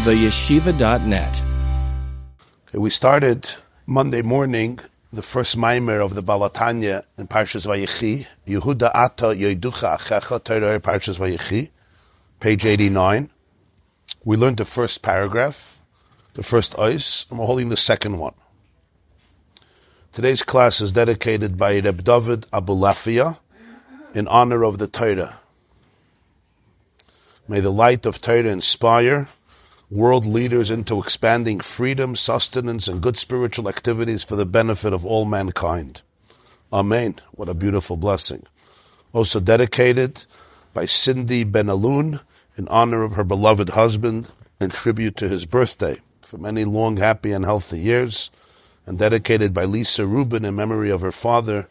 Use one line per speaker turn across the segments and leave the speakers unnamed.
theyeshiva.net.
We started Monday morning the first mimer of the Baal HaTanya in Parshas Vayechi, Yehuda Ata Yeducha Achecha Torah Parshas Vayechi, page 89. We learned the first paragraph, the first ice, and we're holding the second one. Today's class is dedicated by Reb David Abulafia in honor of the Torah. May the light of Torah inspire world leaders into expanding freedom, sustenance, and good spiritual activities for the benefit of all mankind. Amen. What a beautiful blessing. Also dedicated by Cindy Benaloon in honor of her beloved husband and tribute to his birthday for many long, happy, and healthy years, and dedicated by Lisa Rubin in memory of her father,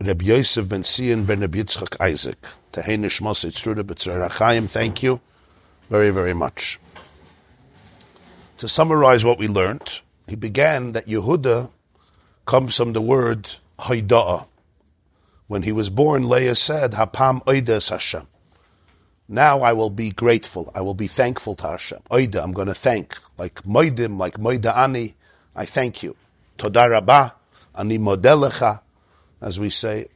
Reb Yosef ben Sion ben Reb Yitzchak Isaac. Thank you very, very much. To summarize what we learned, he began that Yehuda comes from the word Haida'ah. When he was born, Leah said, Hapam Oides Hashem. Now I will be grateful. I will be thankful to Hashem. Oida, I'm going to thank. Like Moidim, like Moida Ani, I thank you. Toda Rabah, Ani Modelecha, as we say.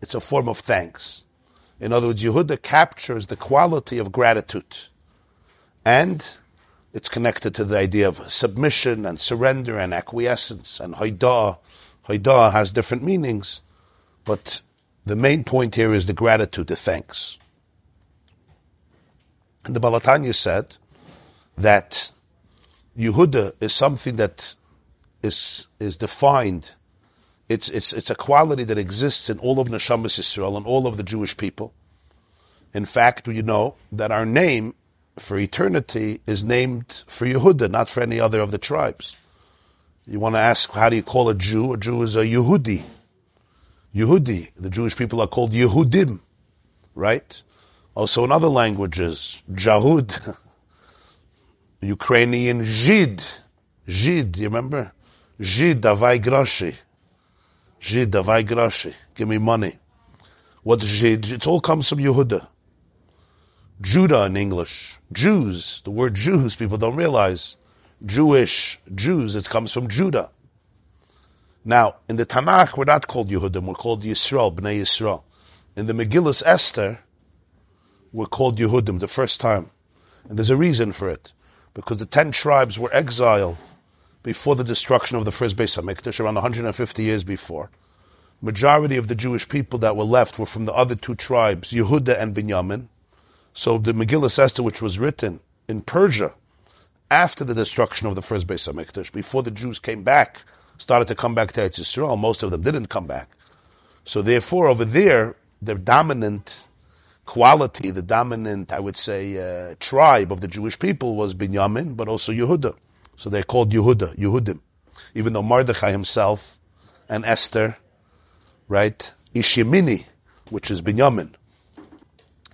It's a form of thanks. In other words, Yehuda captures the quality of gratitude. And it's connected to the idea of submission and surrender and acquiescence and haidah. Haidah has different meanings, but the main point here is the gratitude, the thanks. And the Baal HaTanya said that Yehuda is something that is is defined. It's it's it's a quality that exists in all of Neshamas Israel and all of the Jewish people. In fact, you know that our name for eternity is named for Yehuda, not for any other of the tribes. You want to ask, how do you call a Jew? A Jew is a Yehudi. Yehudi. The Jewish people are called Yehudim, right? Also in other languages, Jahud. Ukrainian Zhid. Zhid, you remember? Zhid davai groshi. Zhid davai groshi. Give me money. What's Zhid? It all comes from Yehuda. Judah in English. Jews. The word Jews, people don't realize. Jewish, Jews, it comes from Judah. Now, in the Tanakh, we're not called Yehudim, we're called Yisrael, Bnei Yisrael. In the Megillus Esther, we're called Yehudim the first time. And there's a reason for it. Because the ten tribes were exiled before the destruction of the first Beis HaMikdash, around 150 years before. Majority of the Jewish people that were left were from the other two tribes, Yehuda and Binyamin. So the Megillah Esther, which was written in Persia after the destruction of the first Beis Hamikdash, before the Jews came back, started to come back to Eretz Yisrael, most of them didn't come back. So therefore, over there, the dominant quality, the dominant, I would say, uh, tribe of the Jewish people was Binyamin, but also Yehuda. So they're called Yehuda, Yehudim. Even though Mordechai himself and Esther, right, Ishimini, which is Binyamin,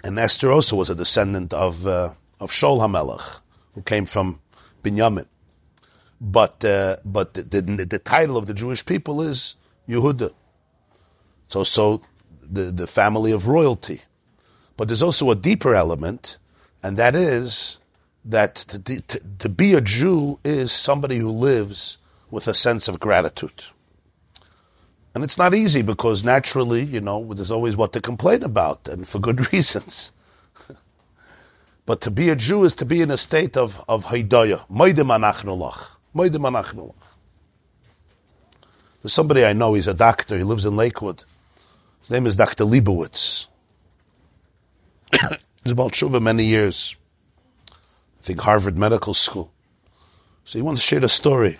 and Esther also was a descendant of uh, of Shaul Hamelach, who came from Binyamin. But uh, but the, the, the, title of the Jewish people is Yehuda. So also the, the family of royalty. But there's also a deeper element, and that is that to, to, to be a Jew is somebody who lives with a sense of gratitude. And it's not easy because naturally, you know, there's always what to complain about, and for good reasons. but to be a Jew is to be in a state of, of haidaya. There's somebody I know, he's a doctor, he lives in Lakewood. His name is Dr. Leibowitz. he's about Shuva many years. I think Harvard Medical School. So he once shared a story.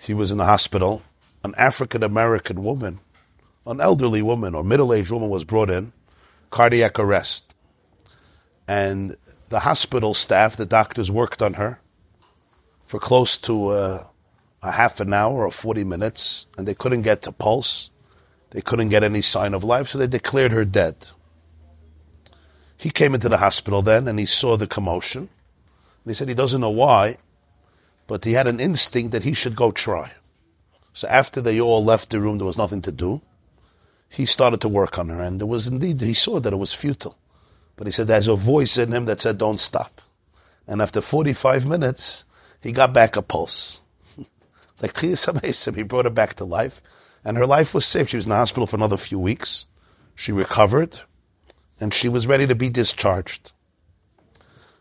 He was in the hospital an African American woman, an elderly woman or middle aged woman was brought in, cardiac arrest. And the hospital staff, the doctors worked on her for close to uh, a half an hour or 40 minutes, and they couldn't get to pulse. They couldn't get any sign of life, so they declared her dead. He came into the hospital then and he saw the commotion. And he said he doesn't know why, but he had an instinct that he should go try. So after they all left the room, there was nothing to do. He started to work on her, and there was indeed, he saw that it was futile. But he said there's a voice in him that said, don't stop. And after 45 minutes, he got back a pulse. it's like he brought her back to life. And her life was safe. She was in the hospital for another few weeks. She recovered. And she was ready to be discharged.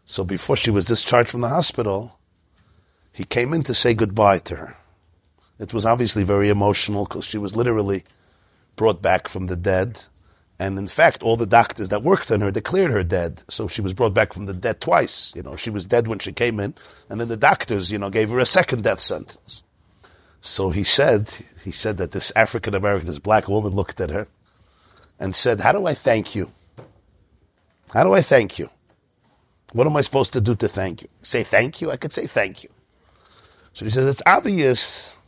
So before she was discharged from the hospital, he came in to say goodbye to her. It was obviously very emotional because she was literally brought back from the dead. And in fact, all the doctors that worked on her declared her dead. So she was brought back from the dead twice. You know, she was dead when she came in, and then the doctors, you know, gave her a second death sentence. So he said, he said that this African American, this black woman looked at her and said, how do I thank you? How do I thank you? What am I supposed to do to thank you? Say thank you? I could say thank you. So he says, it's obvious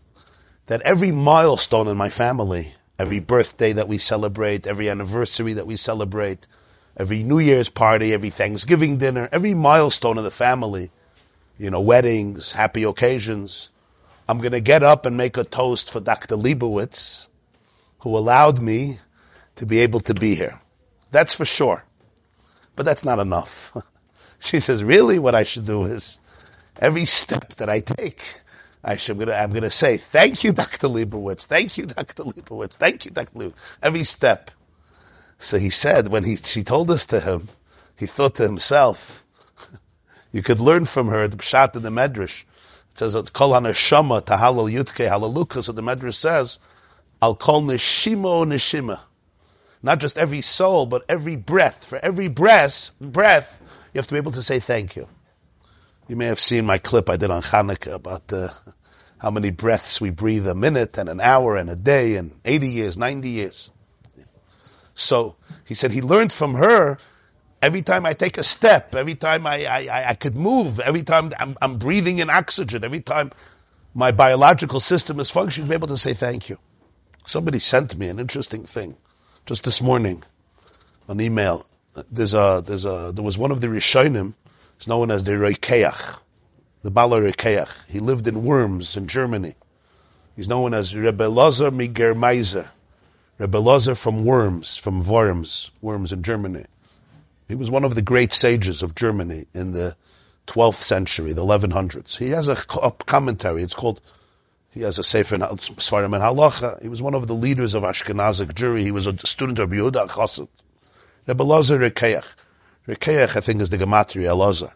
that every milestone in my family, every birthday that we celebrate, every anniversary that we celebrate, every New Year's party, every Thanksgiving dinner, every milestone of the family, you know, weddings, happy occasions, I'm going to get up and make a toast for Dr. Leibowitz, who allowed me to be able to be here. That's for sure. But that's not enough. she says, really, what I should do is every step that I take, Should, I'm gonna, I'm gonna say, thank you, Dr. Leibowitz. Thank you, Dr. Leibowitz. Thank you, Dr. Leibowitz. Every step. So he said, when he, she told this to him, he thought to himself, you could learn from her the pshat in the medrash. It says, kol haneshama tahalal yutke halaluka. So the medrash says, "I'll call neshima neshima. Not just every soul, but every breath. For every breath, breath, you have to be able to say thank you. You may have seen my clip I did on Hanukkah about uh, how many breaths we breathe a minute and an hour and a day and 80 years, 90 years. So he said he learned from her every time I take a step, every time I, I, I could move, every time I'm, I'm breathing in oxygen, every time my biological system is functioning, be able to say thank you. Somebody sent me an interesting thing just this morning, an email. There's a, there's a, there was one of the Rishonim He's known as the Rokeach, the Bala Rokeach. He lived in Worms in Germany. He's known as Rebbe Lazar Migermeiser. Rebbe Lazar from Worms, from Worms, Worms in Germany. He was one of the great sages of Germany in the 12th century, the 1100s. He has a, commentary. It's called, he has a Sefer Svarim and Halacha. He was one of the leaders of Ashkenazic Jewry. He was a student of Yehuda Chassid. Rebbe Lazar Rokeach. Rokeach, I think, is the gematria Elazar.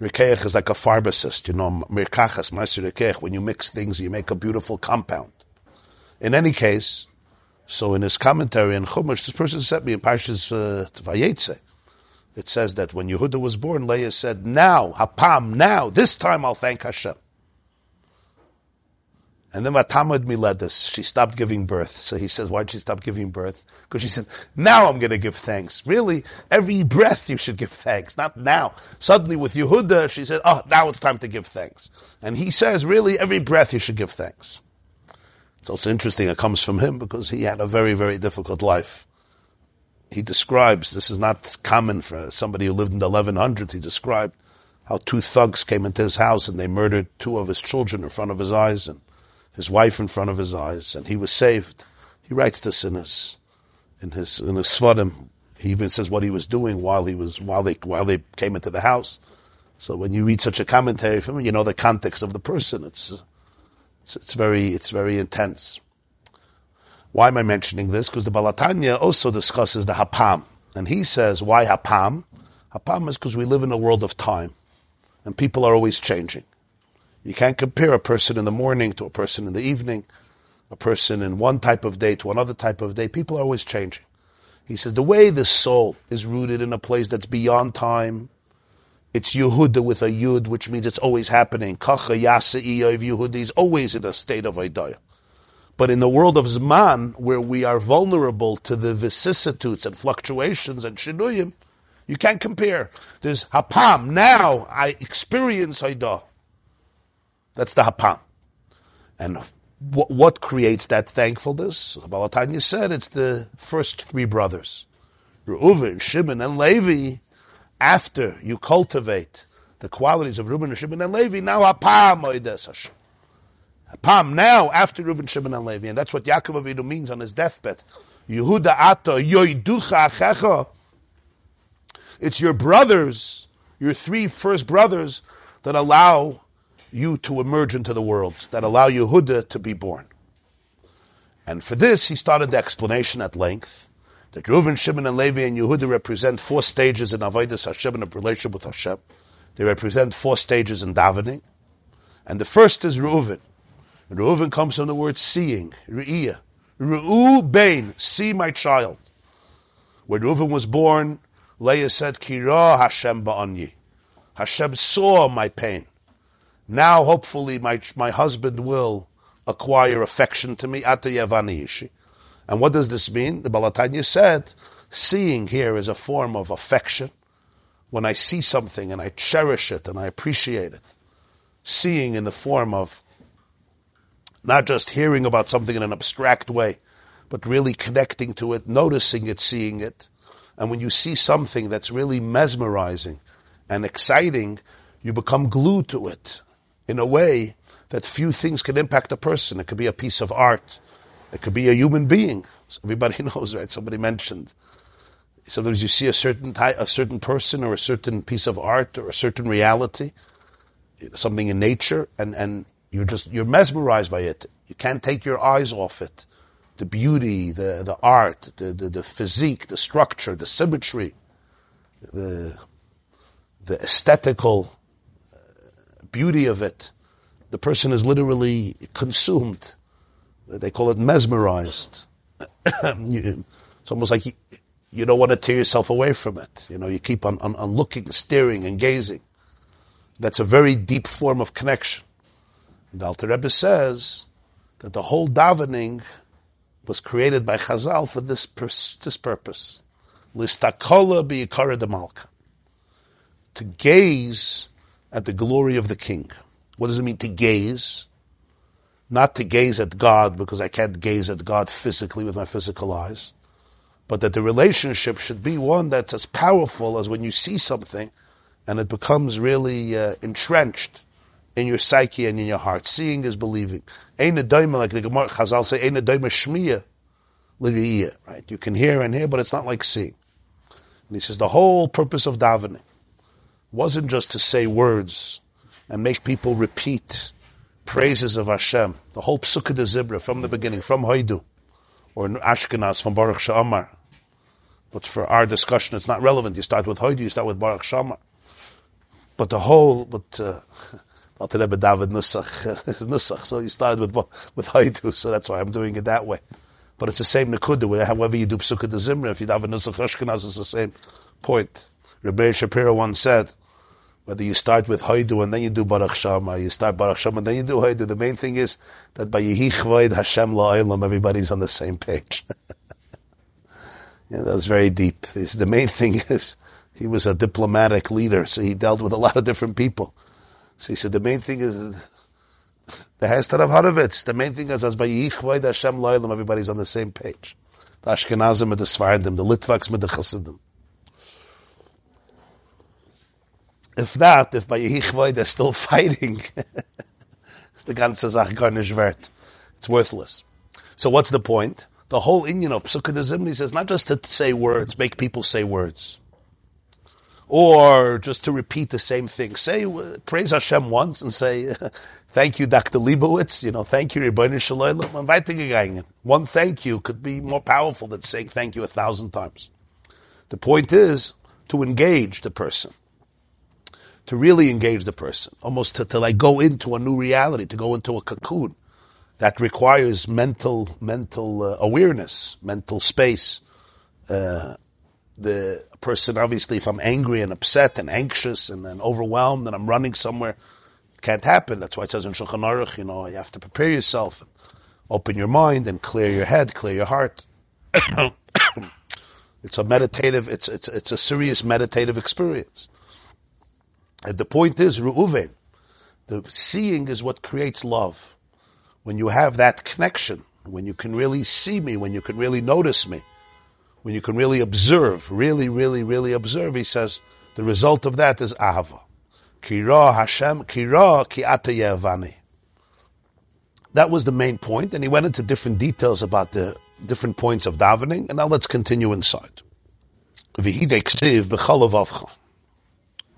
Rokeach is like a pharmacist, you know, mirkachas, ma'aser rokeach. When you mix things, you make a beautiful compound. In any case, so in his commentary in Chumash, this person sent me in Parshas uh. It says that when Yehuda was born, Leah said, "Now, hapam, now, this time I'll thank Hashem." And then Vatamad Miledas, she stopped giving birth. So he says, why did she stop giving birth? Because she said, now I'm going to give thanks. Really, every breath you should give thanks, not now. Suddenly with Yehuda, she said, oh, now it's time to give thanks. And he says, really, every breath you should give thanks. It's also interesting it comes from him because he had a very, very difficult life. He describes, this is not common for somebody who lived in the 1100s, he described how two thugs came into his house and they murdered two of his children in front of his eyes and his wife in front of his eyes, and he was saved. He writes this in his in his in his svarim. He even says what he was doing while he was while they while they came into the house. So when you read such a commentary from him, you know the context of the person. It's it's, it's very it's very intense. Why am I mentioning this? Because the Baal HaTanya also discusses the hapam, and he says why hapam. Hapam is because we live in a world of time, and people are always changing. You can't compare a person in the morning to a person in the evening, a person in one type of day to another type of day. People are always changing. He says the way the soul is rooted in a place that's beyond time, it's Yehuda with a Yud, which means it's always happening. Kacha Yasa of Yehuda is always in a state of Aidaya. But in the world of Zman, where we are vulnerable to the vicissitudes and fluctuations and shinuyim, you can't compare. There's hapam, now I experience Haidah. That's the hapam. And what, what creates that thankfulness? Baal HaTanya said it's the first three brothers. Reuven, Shimon, and Levi, after you cultivate the qualities of Reuben, Shimon, and Levi, now hapam oides Hashem. Hapam, now, after Reuven, Shimon, and Levi. And that's what Yaakov Avinu means on his deathbed. Yehuda ato yoiducha achecha. It's your brothers your three first brothers that allow you to emerge into the world, that allow Yehuda to be born. And for this, he started the explanation at length that Reuven, Shimon, and Levi and Yehuda represent four stages in Avodah Hashem in a relationship with Hashem. They represent four stages in davening. And the first is Reuven. Reuven comes from the word seeing, Re'iyah. Bain, see my child. When Reuven was born, Leah said, Kira Hashem ba'anyi. Hashem saw my pain. Now, hopefully, my, my husband will acquire affection to me. And what does this mean? The Baal HaTanya said, seeing here is a form of affection. When I see something and I cherish it and I appreciate it. Seeing in the form of not just hearing about something in an abstract way, but really connecting to it, noticing it, seeing it. And when you see something that's really mesmerizing and exciting, you become glued to it in a way that few things can impact a person. It could be a piece of art. It could be a human being. Everybody knows, right? Somebody mentioned. Sometimes you see a certain type, a certain person or a certain piece of art or a certain reality, something in nature, and, and you're just, you're mesmerized by it. You can't take your eyes off it. The beauty, the, the art, the, the, the physique, the structure, the symmetry, the, the aesthetical beauty of it the person is literally consumed. They call it mesmerized. it's almost like you, you, don't want to tear yourself away from it. You know, you keep on, on, on looking, staring, and gazing. That's a very deep form of connection. And the Alter Rebbe says that the whole davening was created by Chazal for this, this purpose. Listakola biyikara demalka. To gaze at the glory of the king. What does it mean to gaze? Not to gaze at God because I can't gaze at God physically with my physical eyes, but that the relationship should be one that's as powerful as when you see something and it becomes really uh, entrenched in your psyche and in your heart. Seeing is believing. Ein like the Gemara Chazal say, Ein shmiya right? You can hear and hear, but it's not like seeing. And he says the whole purpose of davening wasn't just to say words and make people repeat praises of Hashem. The whole Psukei de Zimra from the beginning, from Haidu, or in Ashkenaz from Baruch Sha'amar. But for our discussion, it's not relevant. You start with Haidu, you start with Baruch Sha'amar. But the whole, but, uh, Rebbe David Nusach, Nusach, so you started with, with Haidu, so that's why I'm doing it that way. But it's the same Nakuda, however you do Psukei de Zimra, if you have a Nusach Ashkenaz, it's the same point. Rebbe Shapiro once said, whether you start with Haidu and then you do Baruch Shama, you start Baruch Shama and then you do Haidu. The main thing is that by Yehi Chvoid Hashem La'olam, everybody's on the same page. yeah, that was very deep. The main thing is he was a diplomatic leader, so he dealt with a lot of different people. So he said the main thing is the Hester of Horovitz. The main thing is as by Yehi Chvoid Hashem La'olam, everybody's on the same page. The Ashkenazim and the Sfardim, the Litvaks and the Chassidim. If not, if by Yehichvoy they're still fighting, the ganze Sache gar. It's worthless. So what's the point? The whole Indian of Psukei de Zimra says not just to say words, make people say words. Or just to repeat the same thing. Say, uh, praise Hashem once and say, thank you, Dr. Leibowitz, you know, thank you, Rebbeinu Shalom, One thank you could be more powerful than saying thank you a thousand times. The point is to engage the person to really engage the person, almost to, to like go into a new reality, to go into a cocoon that requires mental mental uh, awareness, mental space. Uh, the person, obviously, if I'm angry and upset and anxious and, overwhelmed and I'm running somewhere, it can't happen. That's why it says in Shulchan Aruch, you know, you have to prepare yourself, open your mind, and clear your head, clear your heart. it's a meditative. It's it's it's a serious meditative experience. And the point is, Reuven, the seeing is what creates love. When you have that connection, when you can really see me, when you can really notice me, when you can really observe, really, really, really observe, he says, the result of that is ahava. Kira Hashem, kira ki yevani. That was the main point, and he went into different details about the different points of davening, and now let's continue inside.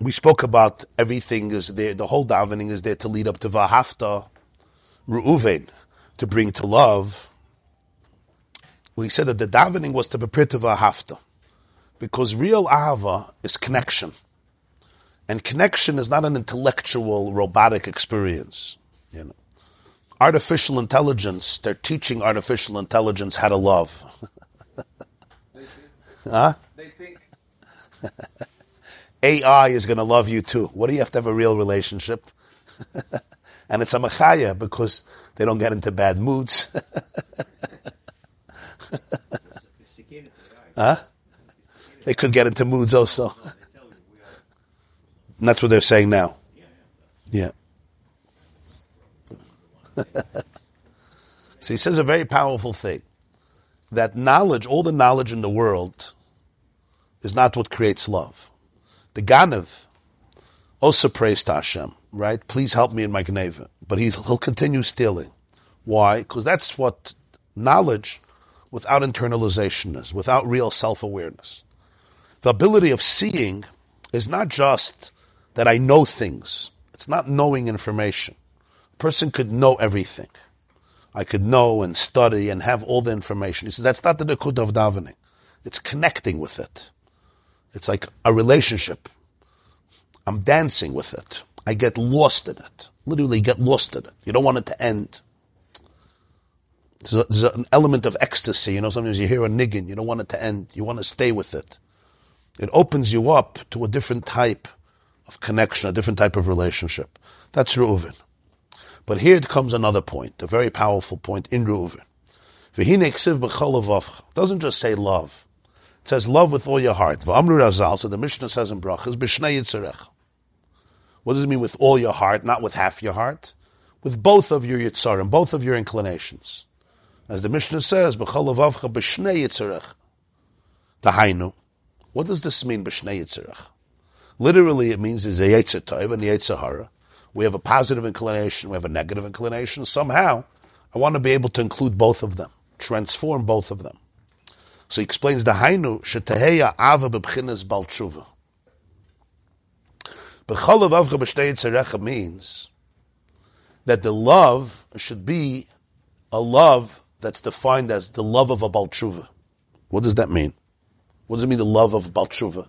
We spoke about everything is there, the whole davening is there to lead up to Vahafta, Ru'uven, to bring to love. We said that the davening was to prepare to Vahafta, because real Ahava is connection. And connection is not an intellectual, robotic experience. You know, artificial intelligence, they're teaching artificial intelligence how to love. huh? They think. AI is going to love you too. What do you have to have a real relationship? and it's a machaya because they don't get into bad moods. huh? They could get into moods also. And that's what they're saying now. Yeah. so he says a very powerful thing that knowledge, all the knowledge in the world, is not what creates love. The Ganav also prays to Hashem, right? Please help me in my Gneva. But he'll continue stealing. Why? Because that's what knowledge without internalization is, without real self awareness. The ability of seeing is not just that I know things, it's not knowing information. A person could know everything. I could know and study and have all the information. He says that's not the Nikud of davening. It's connecting with it. It's like a relationship. I'm dancing with it. I get lost in it. Literally get lost in it. You don't want it to end. There's, an element of ecstasy. You know, sometimes you hear a niggin. You don't want it to end. You want to stay with it. It opens you up to a different type of connection, a different type of relationship. That's Reuven. But here comes another point, a very powerful point in Reuven. Doesn't just say love. It says love with all your heart. So the Mishnah says in Brachas, B'shnei Yitzarech. What does it mean with all your heart, not with half your heart? With both of your Yitzarim, both of your inclinations. As the Mishnah says, B'chalavavcha b'shnei Yitzarech. Tahainu. What does this mean, B'shnei Yitzarech? Literally, it means there's a Yetzer Tov and a Hara. We have a positive inclination, we have a negative inclination. Somehow, I want to be able to include both of them, transform both of them. So he explains the Hainu Shetaheya Ava Bebchinas Baltshuva. Becholav Avcha B'Shtei means that the love should be a love that's defined as the love of a Baltshuva. What does that mean? What does it mean, the love of Baltshuva?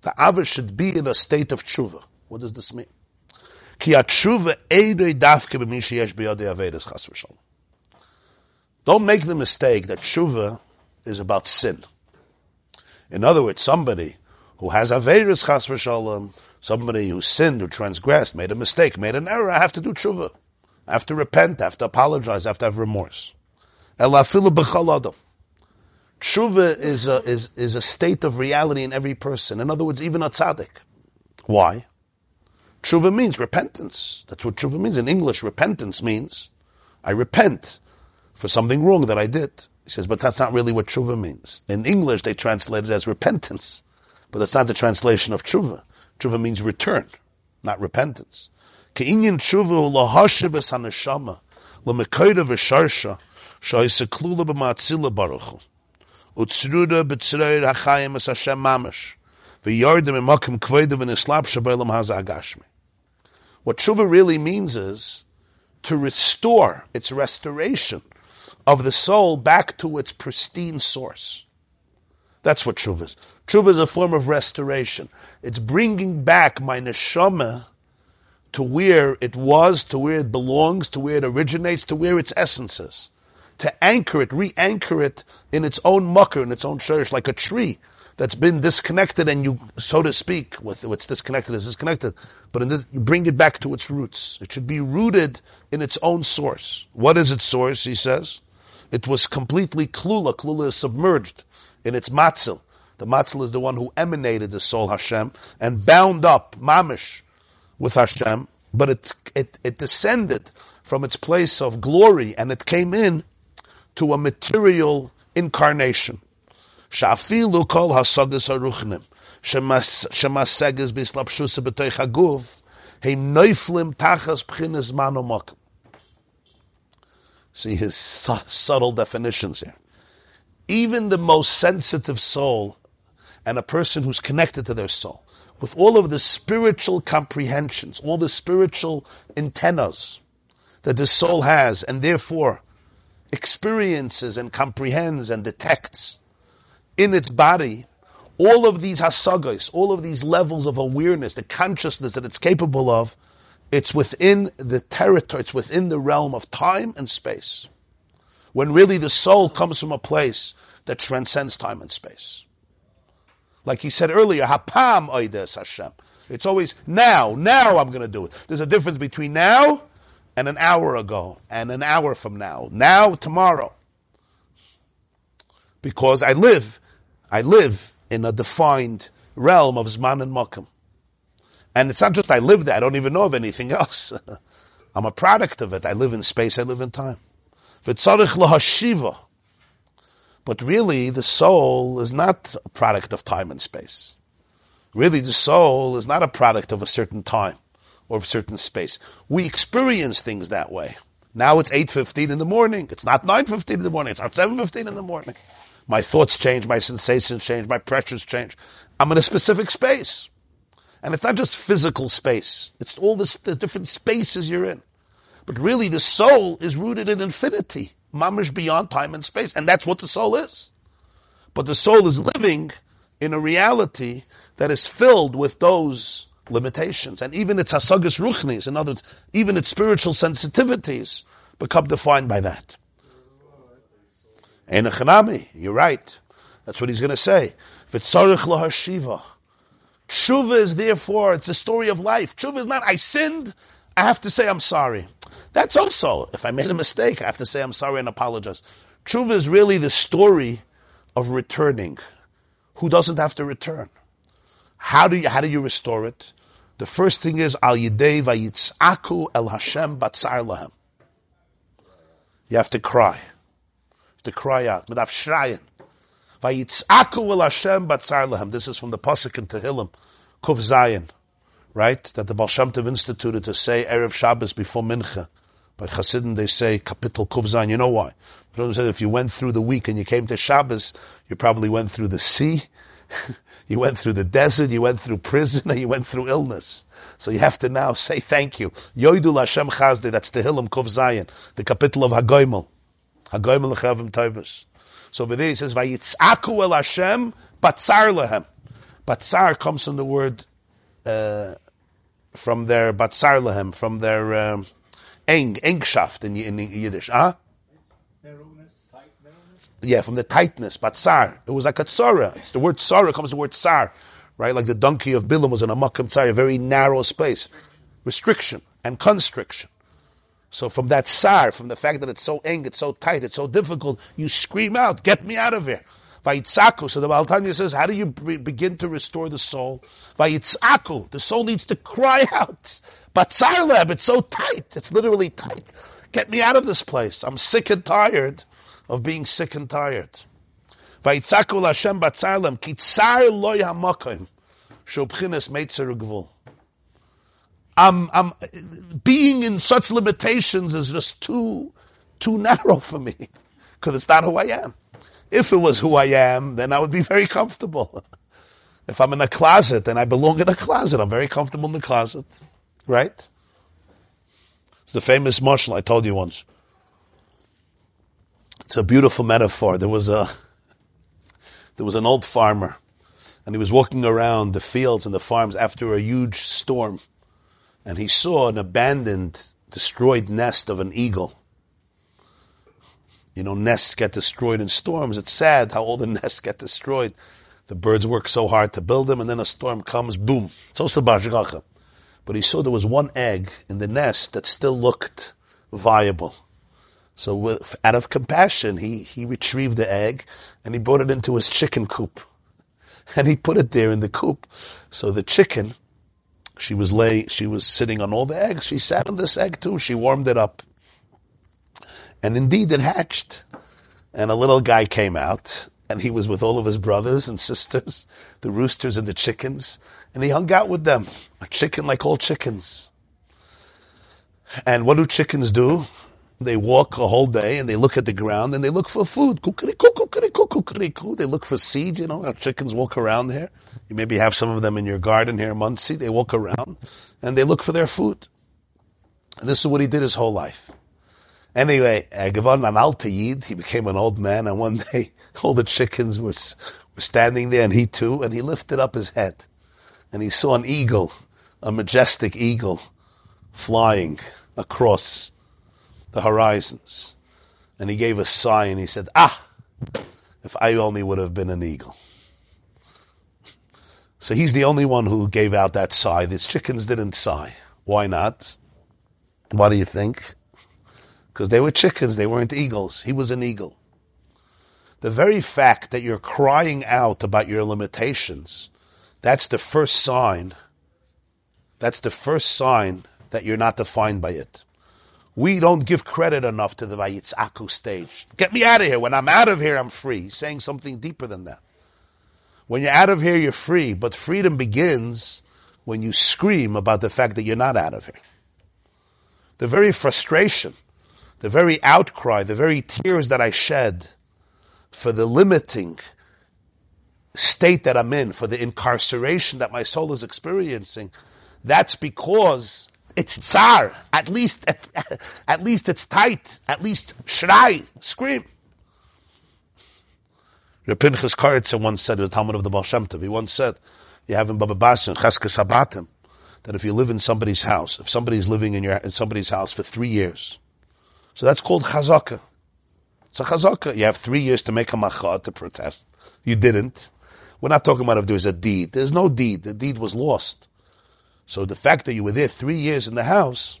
The Ava should be in a state of tshuva. What does this mean? Ki tshuva eidoi dafke b'mi sheyesh b'yodei avedas chas v'shalom. Don't make the mistake that tshuva is about sin. In other words, somebody who has Averis chas v'shalom, somebody who sinned, who transgressed, made a mistake, made an error, I have to do tshuva. I have to repent, I have to apologize, I have to have remorse. Tshuva is a, is, is a state of reality in every person. In other words, even a tzaddik. Why? Tshuva means repentance. That's what tshuva means. In English, repentance means I repent for something wrong that I did. He says, but that's not really what tshuva means. In English, they translate it as repentance, but that's not the translation of tshuva. Tshuva means return, not repentance. Ke'inyan tshuva lahashiv haneshama l'mekoida v'sharsha sha'iseklula b'ma'atzila baruch utzruda b'tzreir hachayim es Hashem mamash v'yardim imakim kvoida v'nislap shabaylam haza agashmi. What tshuva really means is to restore, its restoration of the soul back to its pristine source. That's what tshuva is. Tshuva is a form of restoration. It's bringing back my neshama to where it was, to where it belongs, to where it originates, to where its essence is. To anchor it, re-anchor it in its own mucker, in its own church, like a tree that's been disconnected and you, so to speak, with what's disconnected is disconnected, but this, you bring it back to its roots. It should be rooted in its own source. What is its source, he says? It was completely klula. Klula is submerged in its matzil. The matzil is the one who emanated the soul Hashem and bound up mamish with Hashem, but it, it, it descended from its place of glory and it came in to a material incarnation. Shafilu kol hasagas aruchnim shemaseges bislapshusa b'toich haguf heim neuflim tachas pchinas manomokim. See his su- subtle definitions here. Even the most sensitive soul and a person who's connected to their soul, with all of the spiritual comprehensions, all the spiritual antennas that the soul has, and therefore experiences and comprehends and detects in its body all of these hasagos, all of these levels of awareness, the consciousness that it's capable of, it's within the territory, it's within the realm of time and space. When really the soul comes from a place that transcends time and space. Like he said earlier, hapam oides Hashem. It's always now, now I'm going to do it. There's a difference between now and an hour ago and an hour from now. Now, tomorrow. Because I live, I live in a defined realm of Zman and Makam. And it's not just I live there, I don't even know of anything else. I'm a product of it. I live in space, I live in time. But really, the soul is not a product of time and space. Really, the soul is not a product of a certain time or of a certain space. We experience things that way. Now it's 8.15 in the morning. It's not 9.15 in the morning. It's not 7.15 in the morning. My thoughts change, my sensations change, my pressures change. I'm in a specific space. And it's not just physical space. It's all the, the different spaces you're in. But really the soul is rooted in infinity mamish beyond time and space, and that's what the soul is. But the soul is living in a reality that is filled with those limitations, and even its hasagas ruchnis, in other words, even its spiritual sensitivities become defined by that. Enochanami, you're right. That's what he's going to say. V'tzarich lahashiva. Tshuva is therefore, it's a story of life. Tshuva is not, I sinned, I have to say I'm sorry. That's also, if I made a mistake, I have to say I'm sorry and apologize. Tshuva is really the story of returning. Who doesn't have to return? How do you, how do you restore it? The first thing is, al yidei vayitz'aku el Hashem batzar lahem. You have to cry. You have to cry out. Medav shrayin. Vayitz'aku batzar lahem. This is from the Pasuk in Tehillim, Kuf Zayin, right? That the Baal Shem Tov instituted to say Erev Shabbos before Mincha. By Chassidim, they say Kapitel Kuvzan. You know why? If you went through the week and you came to Shabbos, you probably went through the sea, you went through the desert, you went through prison, and you went through illness. So you have to now say thank you. Yoidul Hashem Chazde, that's the Hillam Kuf Zayin, the kapitel of Hagoimel. Hagoimel Lechavim Toibus. So over there he says, Vayitz'aku el Hashem, Batzar lehem. Batzar comes from the word, uh, from their Batzar lehem, from their, um, eng, engschaft in, in Yiddish. Huh? Yeah, from the tightness, but tsar. It was like a tsara. It's the word tsara comes the word tsar, right? Like the donkey of Bilam was in a makam tsar, a very narrow space. Restriction and constriction. So from that sar, from the fact that it's so eng, it's so tight, it's so difficult, you scream out, get me out of here. Vayitzaku. So the Baal Tanya says, how do you begin to restore the soul? Vayitzaku. The soul needs to cry out. Batzarleb, it's so tight. It's literally tight. Get me out of this place. I'm sick and tired of being sick and tired. Vayitzaku Hashem batzarlem kitzar loy hamakim shobchines meitzer gvul. I'm, I'm, being in such limitations is just too, too narrow for me. Because it's not who I am. If it was who I am, then I would be very comfortable. if I'm in a closet, then I belong in a closet. I'm very comfortable in the closet. Right? It's the famous mashal I told you once. It's a beautiful metaphor. There was a, there was an old farmer and he was walking around the fields and the farms after a huge storm and he saw an abandoned, destroyed nest of an eagle. You know, nests get destroyed in storms. It's sad how all the nests get destroyed. The birds work so hard to build them and then a storm comes, boom. It's also hashgacha but he saw there was one egg in the nest that still looked viable. So with, out of compassion, he, he retrieved the egg and he brought it into his chicken coop. And he put it there in the coop. So the chicken, she was lay, she was sitting on all the eggs. She sat on this egg too. She warmed it up. And indeed it hatched. And a little guy came out and he was with all of his brothers and sisters, the roosters and the chickens and he hung out with them. A chicken like all chickens. And what do chickens do? They walk a whole day and they look at the ground and they look for food. They look for seeds, you know, how chickens walk around here. You maybe have some of them in your garden here in Monsey. They walk around and they look for their food. And this is what he did his whole life. Anyway, Gavon Amal he became an old man and one day all the chickens were, were standing there and he too, and he lifted up his head and he saw an eagle, a majestic eagle flying across the horizons. And he gave a sigh and he said, Ah, if I only would have been an eagle. So he's the only one who gave out that sigh. These chickens didn't sigh. Why not? What do you think? Because they were chickens, they weren't eagles. He was an eagle. The very fact that you're crying out about your limitations, that's the first sign. That's the first sign that you're not defined by it. We don't give credit enough to the Vayitzaku stage. Get me out of here. When I'm out of here, I'm free. He's saying something deeper than that. When you're out of here, you're free. But freedom begins when you scream about the fact that you're not out of here. The very frustration, the very outcry, the very tears that I shed for the limiting state that I'm in, for the incarceration that my soul is experiencing, that's because it's tsar. At least, at, at least it's tight. At least shrai, scream. Reb Pinchas Koritzer once said, the talmid of the Baal Shem Tov, he once said, you have in Baba Basra, Cheskes Habatim, that if you live in somebody's house, if somebody's living in your in somebody's house for three years, so that's called chazaka. It's a chazaka. You have three years to make a macha to protest. You didn't. We're not talking about if there was a deed. There's no deed. The deed was lost. So the fact that you were there three years in the house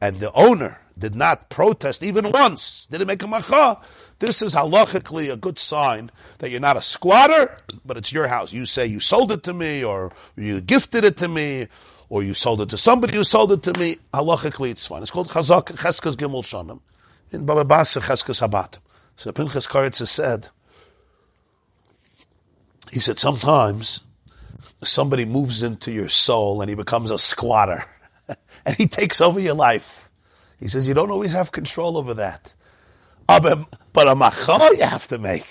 and the owner did not protest even once, didn't make a macha, this is halachically a good sign that you're not a squatter, but it's your house. You say you sold it to me, or you gifted it to me, or you sold it to somebody who sold it to me. Halachically, it's fine. It's called chazak cheskas gimel shanim. In Baba Basra cheskas habat. So Pinchas Koritzer said, he said sometimes somebody moves into your soul and he becomes a squatter and he takes over your life. He says you don't always have control over that. But a macha you have to make.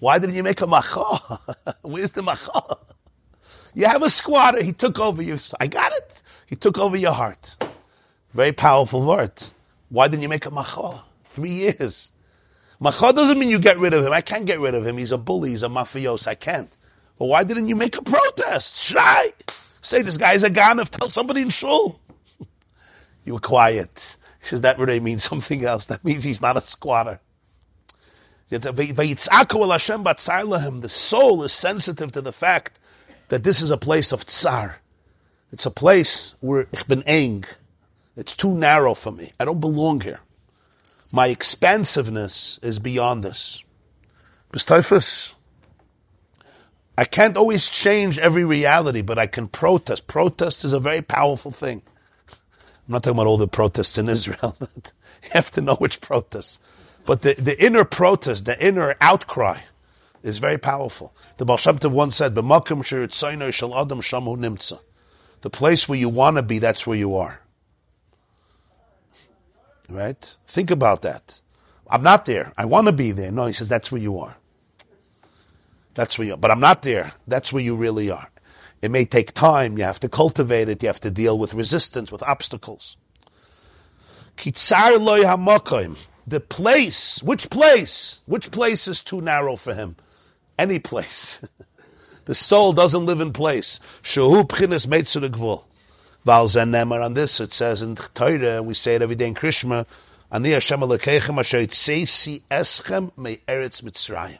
Why didn't you make a macha? Where's the macha? You have a squatter. He took over your. I got it. He took over your heart. Very powerful word. Why didn't you make a macha? Three years. Macha doesn't mean you get rid of him. I can't get rid of him. He's a bully. He's a mafioso. I can't. But why didn't you make a protest? Shai! Say this guy's a ganav. Tell somebody in shul. you were quiet. He says that really means something else. That means he's not a squatter. The soul is sensitive to the fact that this is a place of tsar. It's a place where ich bin eng. It's too narrow for me. I don't belong here. My expansiveness is beyond this. Bistayfus, I can't always change every reality, but I can protest. Protest is a very powerful thing. I'm not talking about all the protests in Israel. you have to know which protests. But the, the inner protest, the inner outcry, is very powerful. The Baal Shem Tov once said, nimtza." The place where you want to be, that's where you are. Right? Think about that. I'm not there. I want to be there. No, he says, that's where you are. That's where you are. But I'm not there. That's where you really are. It may take time. You have to cultivate it. You have to deal with resistance, with obstacles. Kitzar loy hamakoim. The place, which place? Which place is too narrow for him? Any place. the soul doesn't live in place. Shehu pchines meitzur gvul. Val nemer on this, it says in Torah, we say it every day in Krishma, Ani Hashem Elokeichem asher yitzesi eschem me eretz Mitzrayim.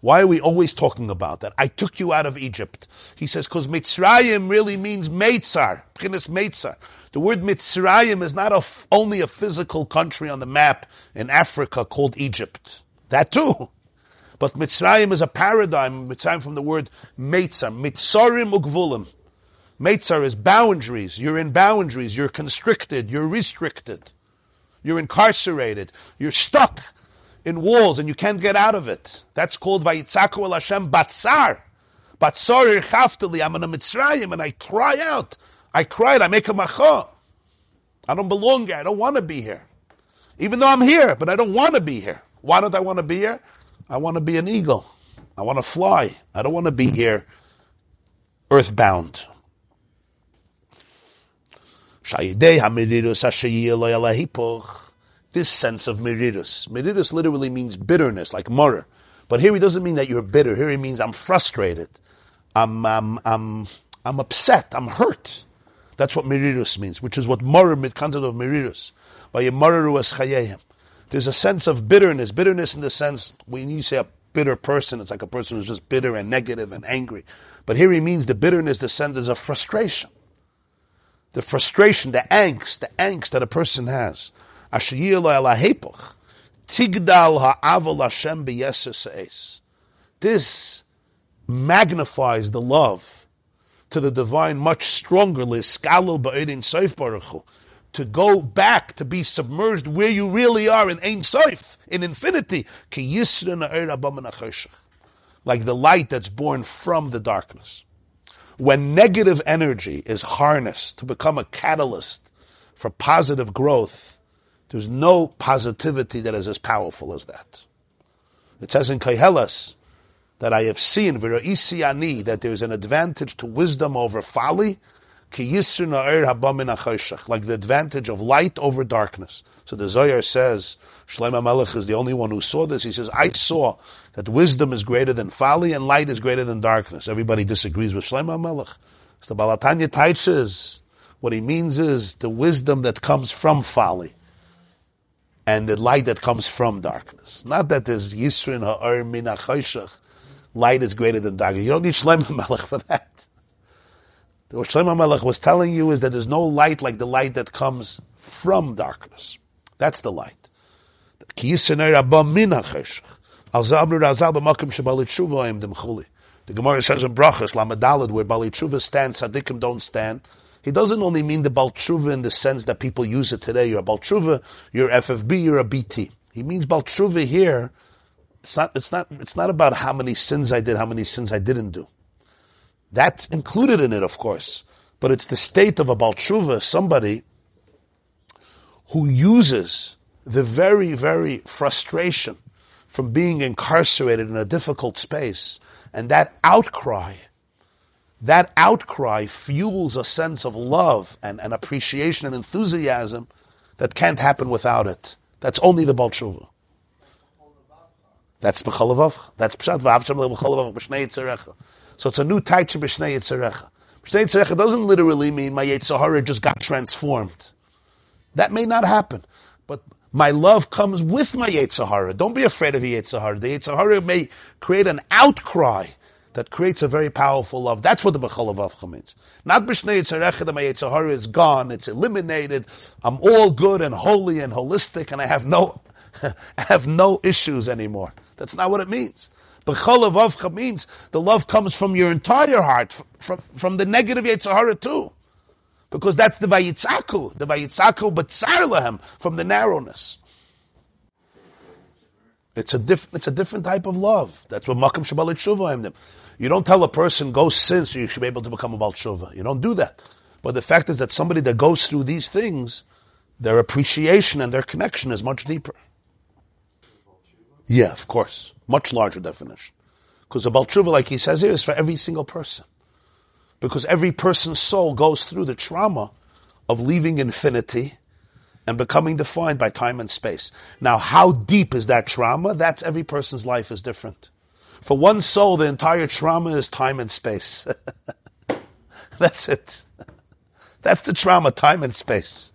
Why are we always talking about that? I took you out of Egypt. He says, because Mitzrayim really means Meitzar, Pchinis Meitzar. The word Mitzrayim is not a only a physical country on the map in Africa called Egypt. That too. But Mitzrayim is a paradigm, Mitzrayim from the word Meitzar, Mitzarim Ugvulim. Meitzar is boundaries. You're in boundaries. You're constricted. You're restricted. You're incarcerated. You're stuck in walls and you can't get out of it. That's called Vayitzaku el Hashem Batzar. Batzar irchaftali. I'm in a Mitzrayim and I cry out. I cried. I make a macha. I don't belong here. I don't want to be here. Even though I'm here, but I don't want to be here. Why don't I want to be here? I want to be an eagle. I want to fly. I don't want to be here earthbound. This sense of mirirus. Mirirus literally means bitterness, like murder. But here he doesn't mean that you're bitter. Here he means I'm frustrated. I'm, I'm, I'm, I'm upset. I'm hurt. That's what mirirus means, which is what murder, concept of mirirus. There's a sense of bitterness. Bitterness in the sense, when you say a bitter person, it's like a person who's just bitter and negative and angry. But here he means the bitterness, the sense of frustration. The frustration, the angst, the angst that a person has. This magnifies the love to the divine much stronger to go back to be submerged where you really are in Ein Sof, in infinity, like the light that's born from the darkness. When negative energy is harnessed to become a catalyst for positive growth, there's no positivity that is as powerful as that. It says in Koheles that I have seen, ani that there's an advantage to wisdom over folly, like the advantage of light over darkness. So the Zohar says, Shlomo Melech is the only one who saw this. He says, I saw that wisdom is greater than folly and light is greater than darkness. Everybody disagrees with Shlomo Melech. So the Baal HaTanya teaches, what he means is the wisdom that comes from folly and the light that comes from darkness. Not that there's Yisrin ha'ar min light is greater than darkness. You don't need Shlomo Melech for that. What Shlomo Melech was telling you is that there's no light like the light that comes from darkness. That's the light. The Gemara says in Brachas, Lamadalad, where Bali Tshuva stands, Sadikim don't stand. He doesn't only mean the Baal Tshuva in the sense that people use it today. You're a Baal Tshuva, you're FFB, you're a BT. He means Baal Tshuva here. It's not, it's not, it's not about how many sins I did, how many sins I didn't do. That's included in it, of course. But it's the state of a Baal Tshuva, somebody who uses the very, very frustration from being incarcerated in a difficult space and that outcry, that outcry fuels a sense of love and, and appreciation and enthusiasm that can't happen without it. That's only the Baal Tshuva. That's B'chalavavcha. That's Pshat V'avcham B'chalavavcha B'shnei Yitzarecha. So it's a new Taicha B'shnei Yitzarecha. B'shnei Yitzarecha doesn't literally mean my Yetzer Hara just got transformed. That may not happen. But my love comes with my Yetzer Hara. Don't be afraid of the Yetzer Hara. The Yetzer Hara may create an outcry that creates a very powerful love. That's what the B'chalavavcha means. Not B'shnei Yitzarecha that my Yetzer Hara is gone, it's eliminated, I'm all good and holy and holistic and I have no, I have no issues anymore. That's not what it means. B'chol avavcha means the love comes from your entire heart, from, from the negative Yetzirah too. Because that's the vayitzaku, the vayitzaku b'tzar lahem, from the narrowness. It's a, diff, it's a different type of love. That's what makam shabbalit tshuva You don't tell a person, go sin so you should be able to become a bal tshuva. You don't do that. But the fact is that somebody that goes through these things, their appreciation and their connection is much deeper. Yeah, of course. Much larger definition. Because a Baal Tshuva, like he says here, is for every single person. Because every person's soul goes through the trauma of leaving infinity and becoming defined by time and space. Now, how deep is that trauma? That's every person's life is different. For one soul, the entire trauma is time and space. That's it. That's the trauma, time and space.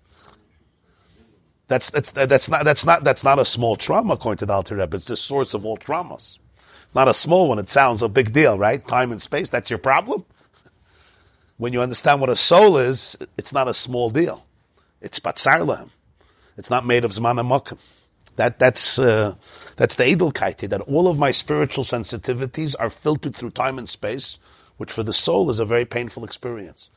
That's, that's, that's, not, that's, not, that's not a small trauma, according to the Alter Rebbe. It's the source of all traumas. It's not a small one. It sounds a big deal, right? Time and space, that's your problem? When you understand what a soul is, it's not a small deal. It's batzar It's not made of zman amakim. That, that's, uh, that's the edelkaite, that all of my spiritual sensitivities are filtered through time and space, which for the soul is a very painful experience.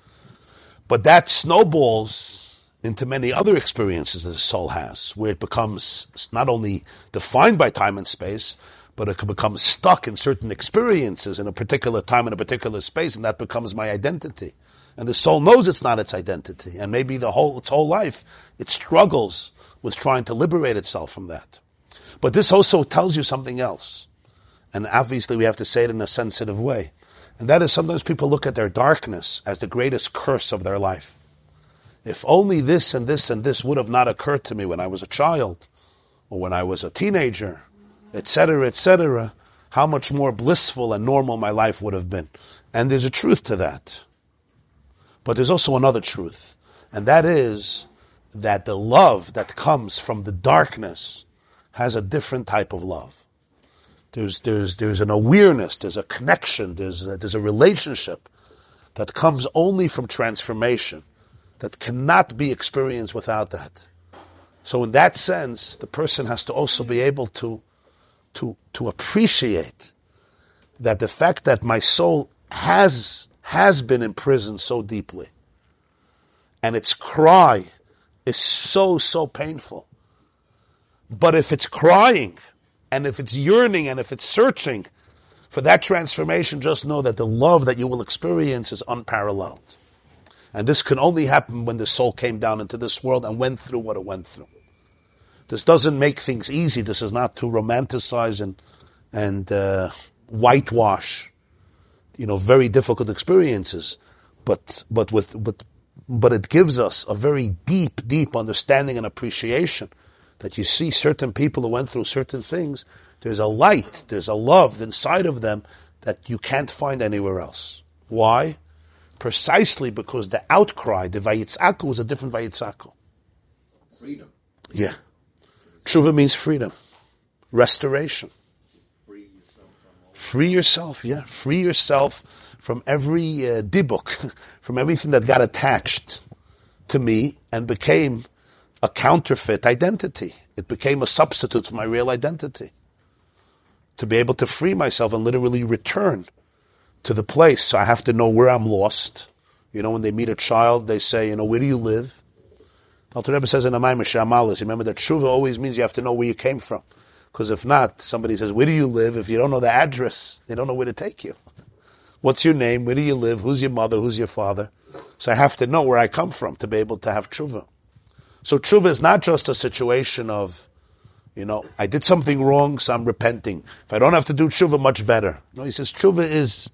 But that snowballs into many other experiences that the soul has, where it becomes not only defined by time and space, but it can become stuck in certain experiences in a particular time in a particular space, and that becomes my identity. And the soul knows it's not its identity, and maybe the whole its whole life it struggles with trying to liberate itself from that. But this also tells you something else, and obviously we have to say it in a sensitive way, and that is sometimes people look at their darkness as the greatest curse of their life. If only this and this and this would have not occurred to me when I was a child, or when I was a teenager, etc., etc., how much more blissful and normal my life would have been. And there's a truth to that. But there's also another truth, and that is that the love that comes from the darkness has a different type of love. There's, there's, there's an awareness, there's a connection, there's a, there's a relationship that comes only from transformation that cannot be experienced without that. So in that sense, the person has to also be able to to, to appreciate that the fact that my soul has, has been imprisoned so deeply and its cry is so, so painful. But if it's crying and if it's yearning and if it's searching for that transformation, just know that the love that you will experience is unparalleled. And this can only happen when the soul came down into this world and went through what it went through. This doesn't make things easy. This is not to romanticize and and uh, whitewash, you know, very difficult experiences. But but with but but it gives us a very deep, deep understanding and appreciation that you see certain people who went through certain things. There's a light, there's a love inside of them that you can't find anywhere else. Why? Precisely because the outcry, the Vayitzaku, was a different Vayitzaku.
Freedom.
Yeah. Tshuva means freedom, restoration. Free yourself, yeah. Free yourself from every uh, dibuk, from everything that got attached to me and became a counterfeit identity. It became a substitute for my real identity. To be able to free myself and literally return to the place. So I have to know where I'm lost. You know, when they meet a child, they say, you know, where do you live? Alter Rebbe says in Amayim Shamalis, remember that tshuva always means you have to know where you came from. Because if not, somebody says, where do you live? If you don't know the address, they don't know where to take you. What's your name? Where do you live? Who's your mother? Who's your father? So I have to know where I come from to be able to have tshuva. So tshuva is not just a situation of, you know, I did something wrong, so I'm repenting. If I don't have to do tshuva, much better. No, he says tshuva is,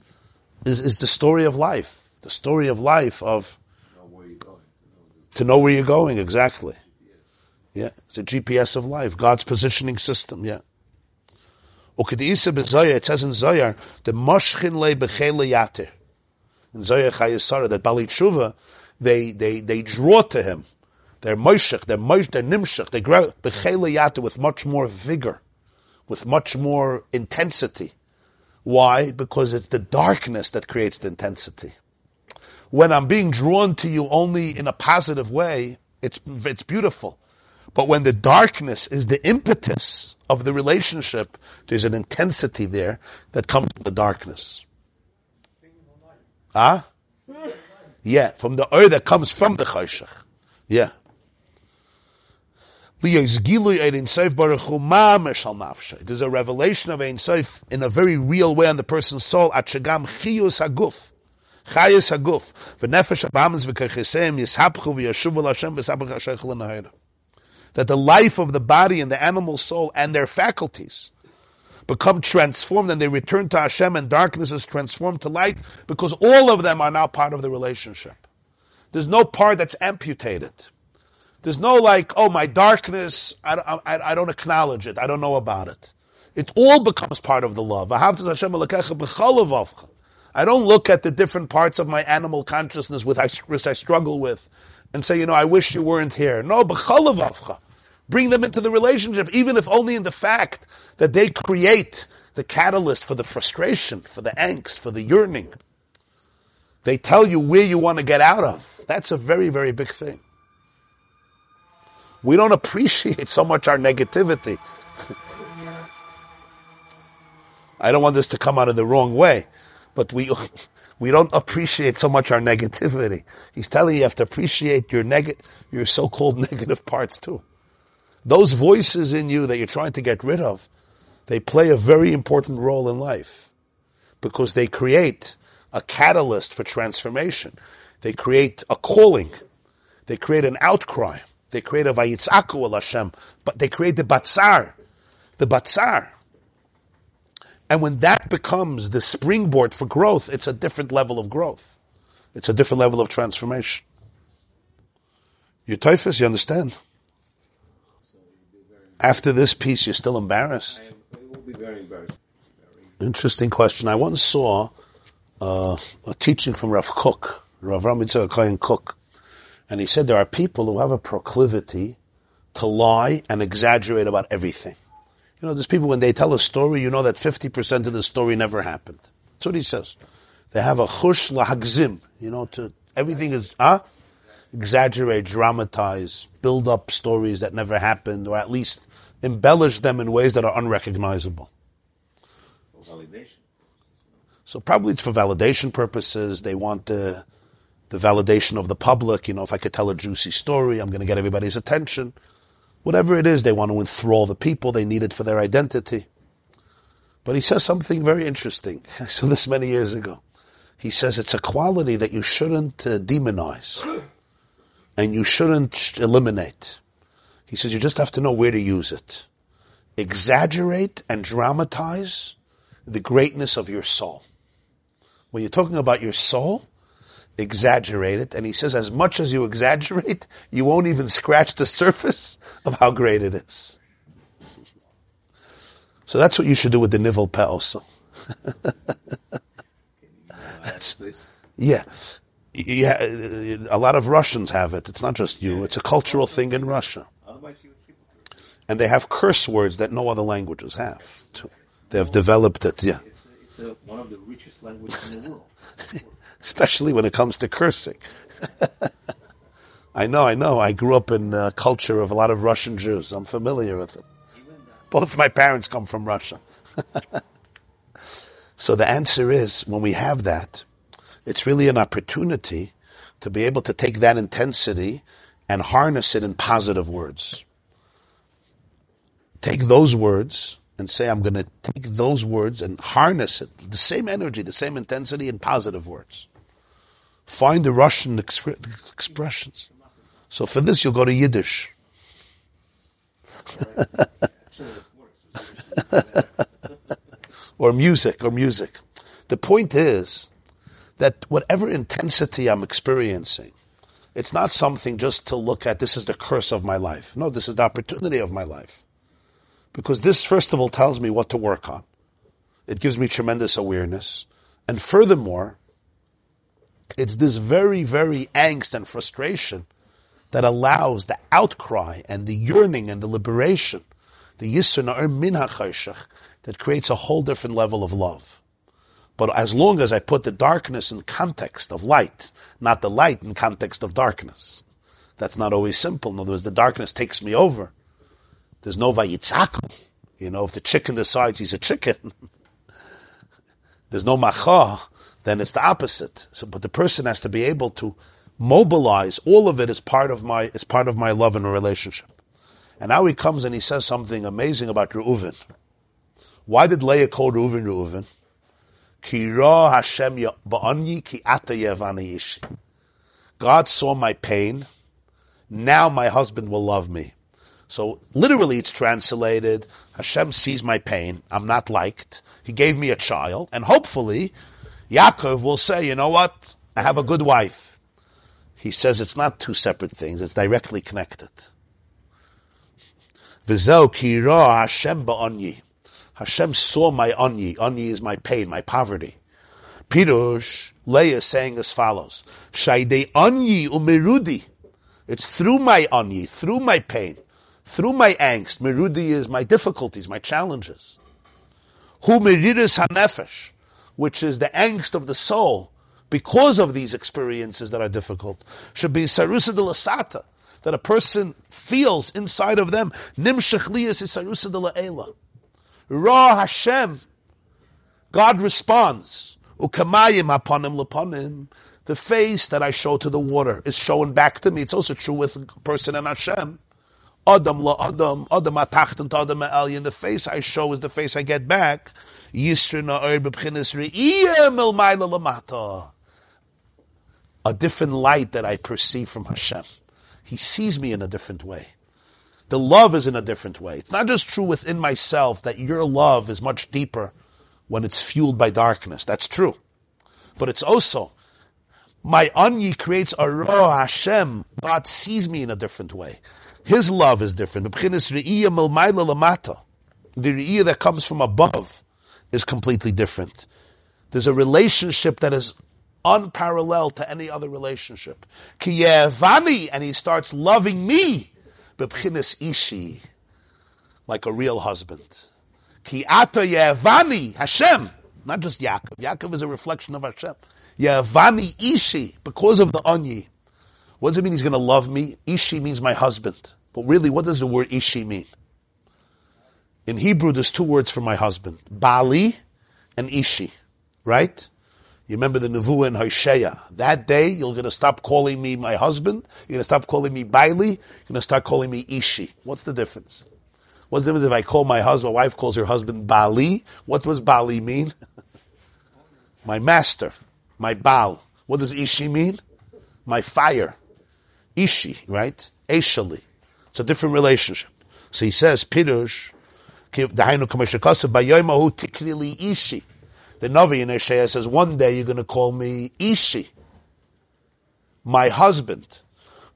is, is the story of life. The story of life of, to know where you're going, exactly. Yeah, it's a GPS of life, God's positioning system, yeah. Okay, the Ukediisa b'Zoyar, it says in Zoyar, the moshchin le b'chele yatir. In Zoyar Chayesara, that Bali Tshuva, they, they, they draw to him. They're moshech, they're mosh, they're nimshech, they grow b'chele yatir with much more vigor, with much more intensity. Why? Because it's the darkness that creates the intensity when I'm being drawn to you only in a positive way, it's, it's beautiful. But when the darkness is the impetus of the relationship, there's an intensity there that comes from the darkness. Ah? Huh? Yeah, from the oil that comes from the chayshach. Yeah. There's a revelation of Ein Sof in a very real way on the person's soul. At shagam chiyus aguf Chayes haguf, v'nefesh abamas v'kercheseim yishapchu v'yashuvu l'Hashem v'sabach ha'sheichel l'nahira. That the life of the body and the animal soul and their faculties become transformed and they return to Hashem and darkness is transformed to light because all of them are now part of the relationship. There's no part that's amputated. There's no like, oh, my darkness, I, I, I don't acknowledge it. I don't know about it. It all becomes part of the love. I don't look at the different parts of my animal consciousness with which I struggle with and say, you know, I wish you weren't here. No. Bring them into the relationship, even if only in the fact that they create the catalyst for the frustration, for the angst, for the yearning. They tell you where you want to get out of. That's a very, very big thing. We don't appreciate so much our negativity. I don't want this to come out in the wrong way but we we don't appreciate so much our negativity. He's telling you you have to appreciate your neg- your so-called negative parts too. Those voices in you that you're trying to get rid of, they play a very important role in life because they create a catalyst for transformation. They create a calling. They create an outcry. They create a vayitzaku al Hashem, but they create the batzar, the batzar. And when that becomes the springboard for growth, it's a different level of growth. It's a different level of transformation. You typhus, you understand? After this piece, you're still embarrassed?
I will be very embarrassed.
Interesting question. I once saw uh, a teaching from Rav Kook, Rav Ramitzah Kohen Kook, and he said there are people who have a proclivity to lie and exaggerate about everything. You know, there's people when they tell a story, you know that 50% of the story never happened. That's what he says. They have a chush lahagzim, you know, to, everything is, ah, huh? exaggerate, dramatize, build up stories that never happened, or at least embellish them in ways that are unrecognizable.
Validation.
So probably it's for validation purposes. They want the, the validation of the public. You know, if I could tell a juicy story, I'm going to get everybody's attention. Whatever it is, they want to enthrall the people. They need it for their identity. But he says something very interesting. I saw this many years ago. He says it's a quality that you shouldn't uh, demonize and you shouldn't eliminate. He says you just have to know where to use it. Exaggerate and dramatize the greatness of your soul. When you're talking about your soul, exaggerate it. And he says, as much as you exaggerate, you won't even scratch the surface of how great it is. So that's what you should do with the nivel peh also.
That's,
yeah. Yeah, a lot of Russians have it. It's not just you. It's a cultural thing in Russia.
otherwise, you would.
And they have curse words that no other languages have. They have developed it, yeah.
It's, it's a, one of the richest languages in the world.
Especially when it comes to cursing. I know, I know. I grew up in a culture of a lot of Russian Jews. I'm familiar with it. Both my parents come from Russia. so the answer is when we have that, it's really an opportunity to be able to take that intensity and harness it in positive words. Take those words and say, I'm going to take those words and harness it, the same energy, the same intensity in positive words. Find the Russian expre- expressions. So for this, you'll go to Yiddish. Or music, or music. The point is that whatever intensity I'm experiencing, it's not something just to look at, this is the curse of my life. No, this is the opportunity of my life. Because this, first of all, tells me what to work on. It gives me tremendous awareness. And furthermore, it's this very, very angst and frustration that allows the outcry and the yearning and the liberation, the yisr na'er min that creates a whole different level of love. But as long as I put the darkness in context of light, not the light in context of darkness, that's not always simple. In other words, the darkness takes me over. There's no vayitzaku. You know, if the chicken decides he's a chicken, there's no macha, then it's the opposite. So, but the person has to be able to mobilize all of it as part of my, as part of my love and a relationship. And now he comes and he says something amazing about Reuven. Why did Leah call Reuven Reuven? Ki ra Hashem ki. God saw my pain. Now my husband will love me. So literally it's translated, Hashem sees my pain. I'm not liked. He gave me a child. And hopefully Yaakov will say, you know what? I have a good wife. He says it's not two separate things. It's directly connected. V'zeu ki Hashem ba'anyi. Hashem saw my anyi. Anyi is my pain, my poverty. Pirush, Leah is saying as follows. Shaydei anyi umirudi. It's through my anyi, through my pain, through my angst. Merudi is my difficulties, my challenges. Hu meriris hanefesh, which is the angst of the soul, because of these experiences that are difficult, should be sarusa de lasata, that a person feels inside of them, nimshach liyas is sarusa de la'ela. Ra Hashem, God responds, ukamayim aponim laponim, the face that I show to the water is shown back to me. It's also true with a person and Hashem. Adam la Adam, Adam atachten to Adam elyon. The face I show is the face I get back. A different light that I perceive from Hashem. He sees me in a different way. The love is in a different way. It's not just true within myself that your love is much deeper when it's fueled by darkness. That's true. But it's also, my Anyi creates a Ra Hashem. God sees me in a different way. His love is different. The Re'iyah that comes from above is completely different. There's a relationship that is unparalleled to any other relationship. Kiyevani, and he starts loving me, b'pchinis ishi, like a real husband. Ki ata yevani, Hashem, not just Yaakov. Yaakov is a reflection of Hashem. Yevani ishi, because of the onyi. What does it mean he's going to love me? Ishi means my husband. But really, what does the word ishi mean? In Hebrew, there's two words for my husband. Bali and ishi. Right? You remember the Nevuah in Hosea. That day, you're going to stop calling me my husband. You're going to stop calling me Bali. You're going to start calling me Ishi. What's the difference? What's the difference if I call my husband, my wife calls her husband Bali? What does Bali mean? my master. My Baal. What does Ishi mean? My fire. Ishi, right? Eshali. It's a different relationship. So he says, Pirush, The Navi in Isaiah says, one day you're going to call me Ishi, my husband.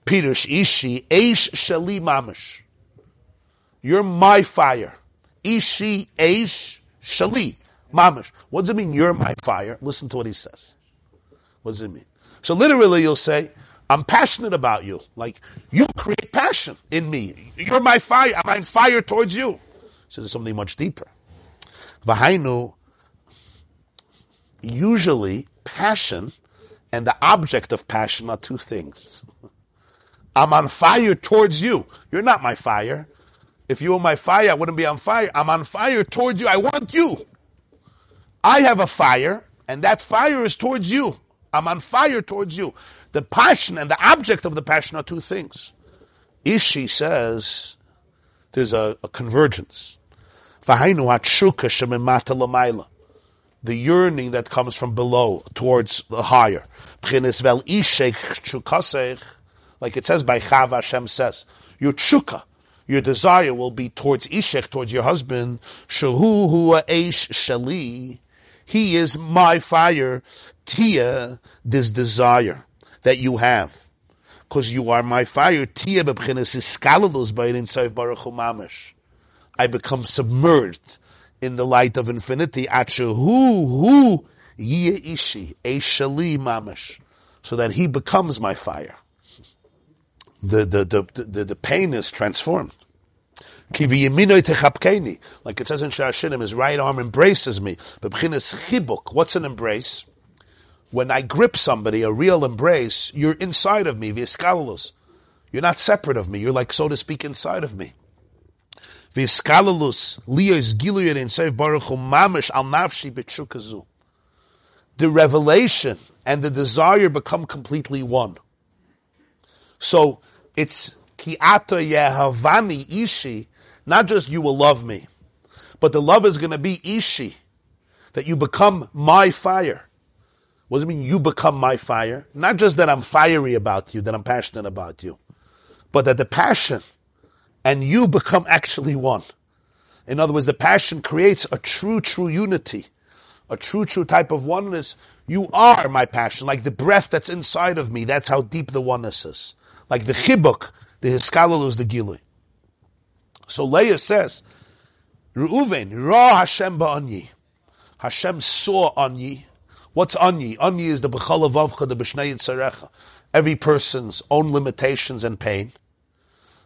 Pirush Ishi, Eish Shali Mamish. You're my fire. Ishi, Eish, Shali, Mamish. What does it mean, you're my fire? Listen to what he says. What does it mean? So literally you'll say, I'm passionate about you. Like, you create passion in me. You're my fire. I'm fire towards you. So there's something much deeper. Vahainu, usually passion and the object of passion are two things. I'm on fire towards you. You're not my fire. If you were my fire, I wouldn't be on fire. I'm on fire towards you. I want you. I have a fire, and that fire is towards you. I'm on fire towards you. The passion and the object of the passion are two things. Ishi says there's a, a convergence. The yearning that comes from below towards the higher. Like it says by Chava Hashem says, your tshuka, your desire will be towards Ishech, towards your husband. Shahu hua eish shali. He is my fire. Tia, this desire that you have. Because you are my fire. Tia bebchinas iskalalus by inside baruch mamish. I become submerged in the light of infinity. Achahu hu ishi, a shali mamish. So that he becomes my fire the, the, the, the, the pain is transformed. Like it says in Shir HaShirim, his right arm embraces me. What's an embrace? When I grip somebody, a real embrace, you're inside of me. You're not separate of me. You're like, so to speak, inside of me. Liyos in baruch mamish al nafshi b'tshukazu. The revelation and the desire become completely one. So it's ki'ata yehavani ishi, not just you will love me, but the love is going to be ishi, that you become my fire. What does it mean you become my fire? Not just that I'm fiery about you, that I'm passionate about you, but that the passion and you become actually one. In other words, the passion creates a true, true unity, a true, true type of oneness. You are my passion, like the breath that's inside of me. That's how deep the oneness is like the chibuk, the hiskalal is the gilui. So Leah says, Reuven, Ra Hashem ba'anyi. Hashem saw anyi. What's anyi? Anyi is the b'chalavavcha, the b'shnei. Every person's own limitations and pain.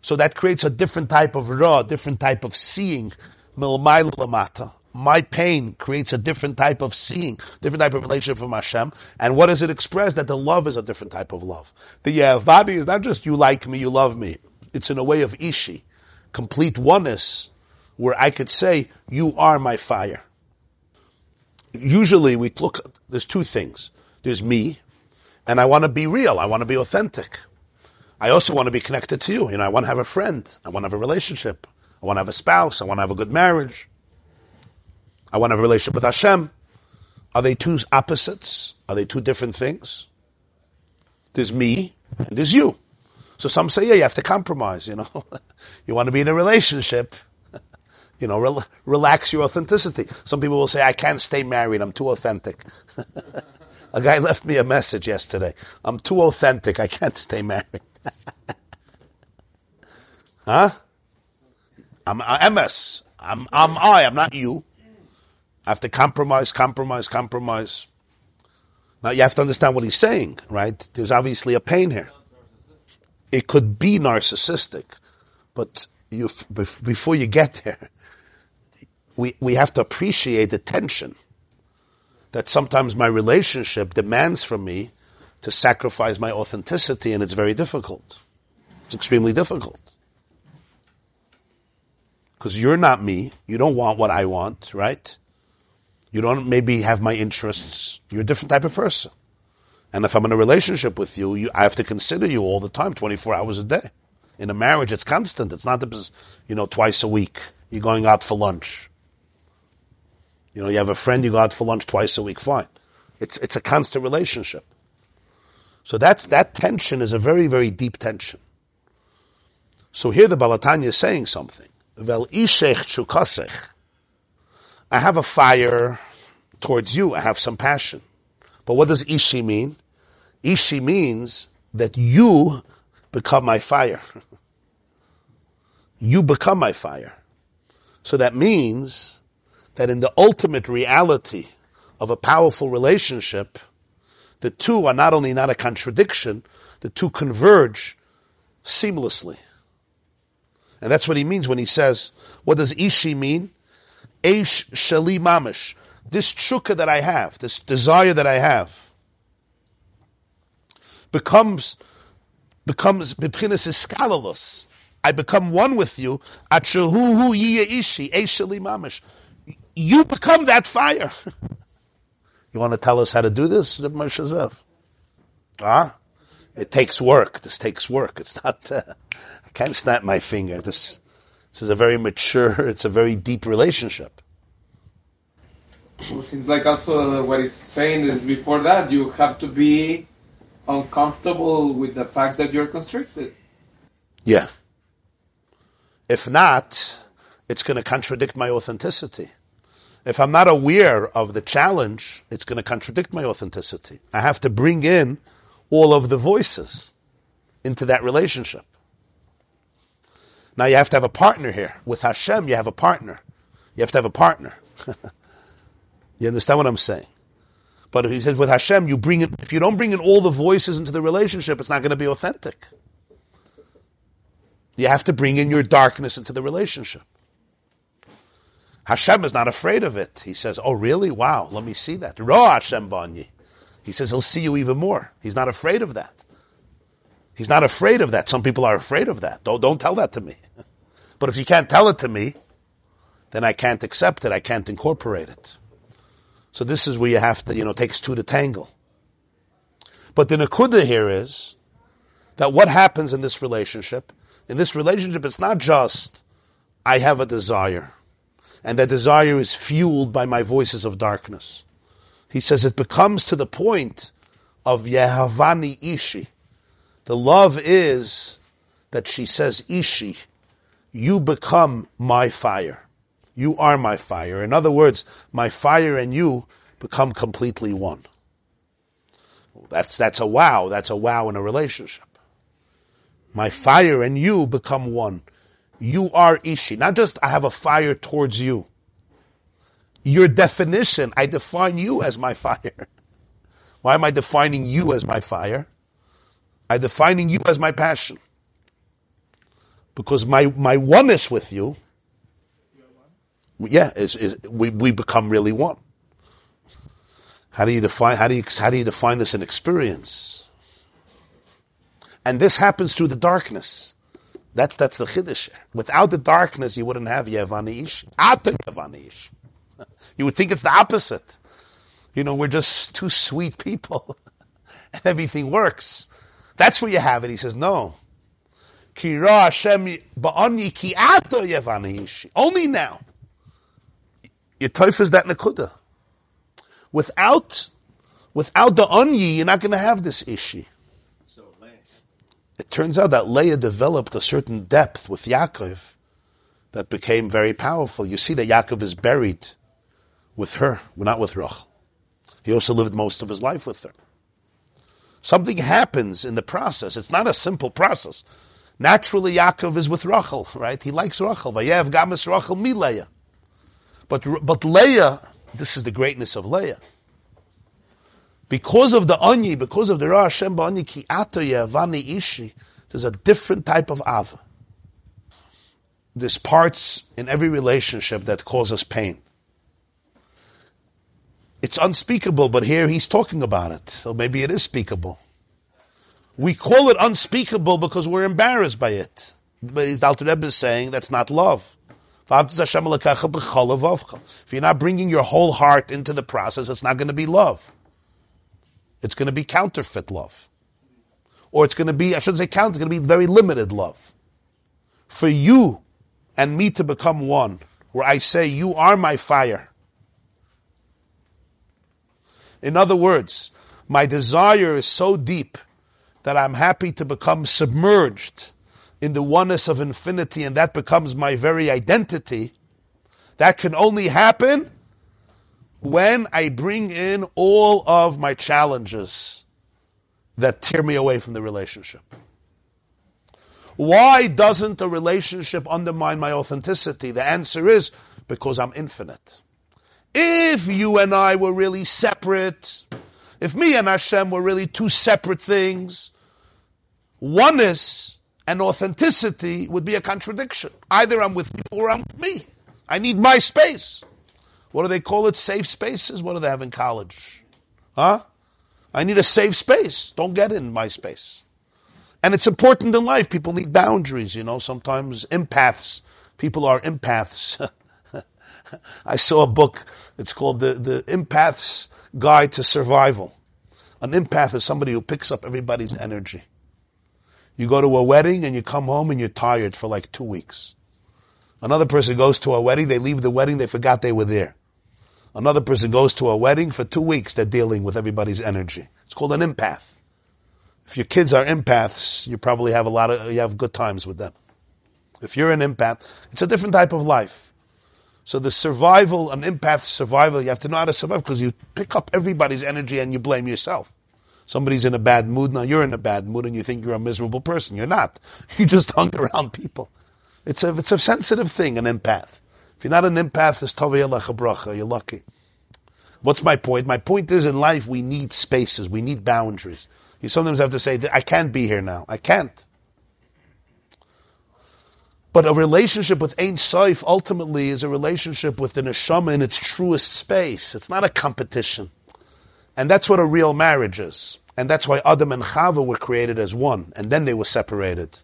So that creates a different type of ra, different type of seeing. My pain creates a different type of seeing, different type of relationship from Hashem. And what does it express? That the love is a different type of love. The Yavadi is not just you like me, you love me. It's in a way of Ishi, complete oneness, where I could say, you are my fire. Usually we look, there's two things. There's me, and I want to be real. I want to be authentic. I also want to be connected to you. You know, I want to have a friend. I want to have a relationship. I want to have a spouse. I want to have a good marriage. I want to have a relationship with Hashem. Are they two opposites? Are they two different things? There's me and there's you. So some say, yeah, you have to compromise, you know. you want to be in a relationship, you know, rel- relax your authenticity. Some people will say, I can't stay married, I'm too authentic. a guy left me a message yesterday. I'm too authentic, I can't stay married. Huh? I'm MS. I'm, I'm I, I'm not you. I have to compromise, compromise, compromise. Now you have to understand what he's saying, right? There's obviously a pain here. It could be narcissistic, but you, before you get there, we, we have to appreciate the tension that sometimes my relationship demands from me to sacrifice my authenticity, and it's very difficult. It's extremely difficult. Because you're not me. You don't want what I want, right? You don't maybe have my interests. You're a different type of person. And if I'm in a relationship with you, you I have to consider you all the time, 24 hours a day. In a marriage, it's constant. It's not, the, you know, twice a week. You're going out for lunch. You know, you have a friend, you go out for lunch twice a week, fine. It's, it's a constant relationship. So that's, that tension is a very, very deep tension. So here the Baal HaTanya is saying something. Vel ishech chukasech. I have a fire towards you. I have some passion. But what does ishi mean? Ishi means that you become my fire. you become my fire. So that means that in the ultimate reality of a powerful relationship, the two are not only not a contradiction, the two converge seamlessly. And that's what he means when he says, what does ishi mean? Eish shali mamish. This chukka that I have, this desire that I have, becomes becomes bibchinas iskalalus. I become one with you. Achahuhu ishi shali mamish. You become that fire. you want to tell us how to do this, Moshe Zev? Ah, it takes work. This takes work. It's not. Uh, I can't snap my finger. This this is a very mature, it's a very deep relationship.
Well, seems like also what he's saying is before that, you have to be uncomfortable with the fact that you're constricted.
Yeah. If not, it's going to contradict my authenticity. If I'm not aware of the challenge, it's going to contradict my authenticity. I have to bring in all of the voices into that relationship. Now you have to have a partner here. With Hashem, you have a partner. You have to have a partner. you understand what I'm saying? But he says with Hashem, you bring in, if you don't bring in all the voices into the relationship, it's not going to be authentic. You have to bring in your darkness into the relationship. Hashem is not afraid of it. He says, Oh, really? Wow, let me see that. Ra Hashem Banyi. He says he'll see you even more. He's not afraid of that. He's not afraid of that. Some people are afraid of that. Don't, don't tell that to me. But if you can't tell it to me, then I can't accept it. I can't incorporate it. So this is where you have to, you know, takes two to tangle. But the nakuda here is that what happens in this relationship, in this relationship, it's not just I have a desire, and that desire is fueled by my voices of darkness. He says it becomes to the point of Yehavani Ishi, the love is that she says, Ishi, you become my fire. You are my fire. In other words, my fire and you become completely one. That's, that's a wow. That's a wow in a relationship. My fire and you become one. You are Ishi. Not just I have a fire towards you. Your definition, I define you as my fire. Why am I defining you as my fire? I'm defining you as my passion. Because my, my oneness with you, yeah, is, is, we, we become really one. How do you define, how do you, how do you define this in experience? And this happens through the darkness. That's, that's the chiddush. Without the darkness, you wouldn't have Yevanish. Ata Yevanish. You would think it's the opposite. You know, we're just two sweet people. and everything works. That's where you have it. He says, no. Only now. Your toif is that nakuda. Without, without the onyi, you're not going to have this ishi. It turns out that Leah developed a certain depth with Yaakov that became very powerful. You see that Yaakov is buried with her, not with Rachel. He also lived most of his life with her. Something happens in the process. It's not a simple process. Naturally, Yaakov is with Rachel, right? He likes Rachel. Vayev gamis Rachel mi Leah. But, but Leah, this is the greatness of Leah. Because of the Anyi, because of the Ra Hashem Ba'anyi ki ato yevani ishi, there's a different type of Ava. There's parts in every relationship that cause us pain. It's unspeakable, but here he's talking about it, so maybe it is speakable. We call it unspeakable because we're embarrassed by it. But the Alter Rebbe is saying that's not love. If you're not bringing your whole heart into the process, it's not going to be love. It's going to be counterfeit love. Or it's going to be, I shouldn't say counter, it's going to be very limited love. For you and me to become one, where I say, you are my fire. In other words, my desire is so deep that I'm happy to become submerged in the oneness of infinity and that becomes my very identity. That can only happen when I bring in all of my challenges that tear me away from the relationship. Why doesn't a relationship undermine my authenticity? The answer is because I'm infinite. If you and I were really separate, if me and Hashem were really two separate things, oneness and authenticity would be a contradiction. Either I'm with you or I'm with me. I need my space. What do they call it? Safe spaces? What do they have in college? Huh? I need a safe space. Don't get in my space. And it's important in life. People need boundaries, you know. Sometimes empaths, people are empaths. I saw a book. It's called the, the Empath's Guide to Survival. An empath is somebody who picks up everybody's energy. You go to a wedding and you come home and you're tired for like two weeks. Another person goes to a wedding, they leave the wedding, they forgot they were there. Another person goes to a wedding for two weeks, they're dealing with everybody's energy. It's called an empath. If your kids are empaths, you probably have a lot of, you have good times with them. If you're an empath, it's a different type of life. So the survival, an empath survival, you have to know how to survive because you pick up everybody's energy and you blame yourself. Somebody's in a bad mood, now you're in a bad mood and you think you're a miserable person. You're not. You just hung around people. It's a, it's a sensitive thing, an empath. If you're not an empath, it's tovei alecha bracha, you're lucky. What's my point? My point is in life we need spaces, we need boundaries. You sometimes have to say, I can't be here now. I can't. But a relationship with Ein Sof ultimately is a relationship with the neshama in its truest space. It's not a competition. And that's what a real marriage is. And that's why Adam and Chava were created as one, and then they were separated.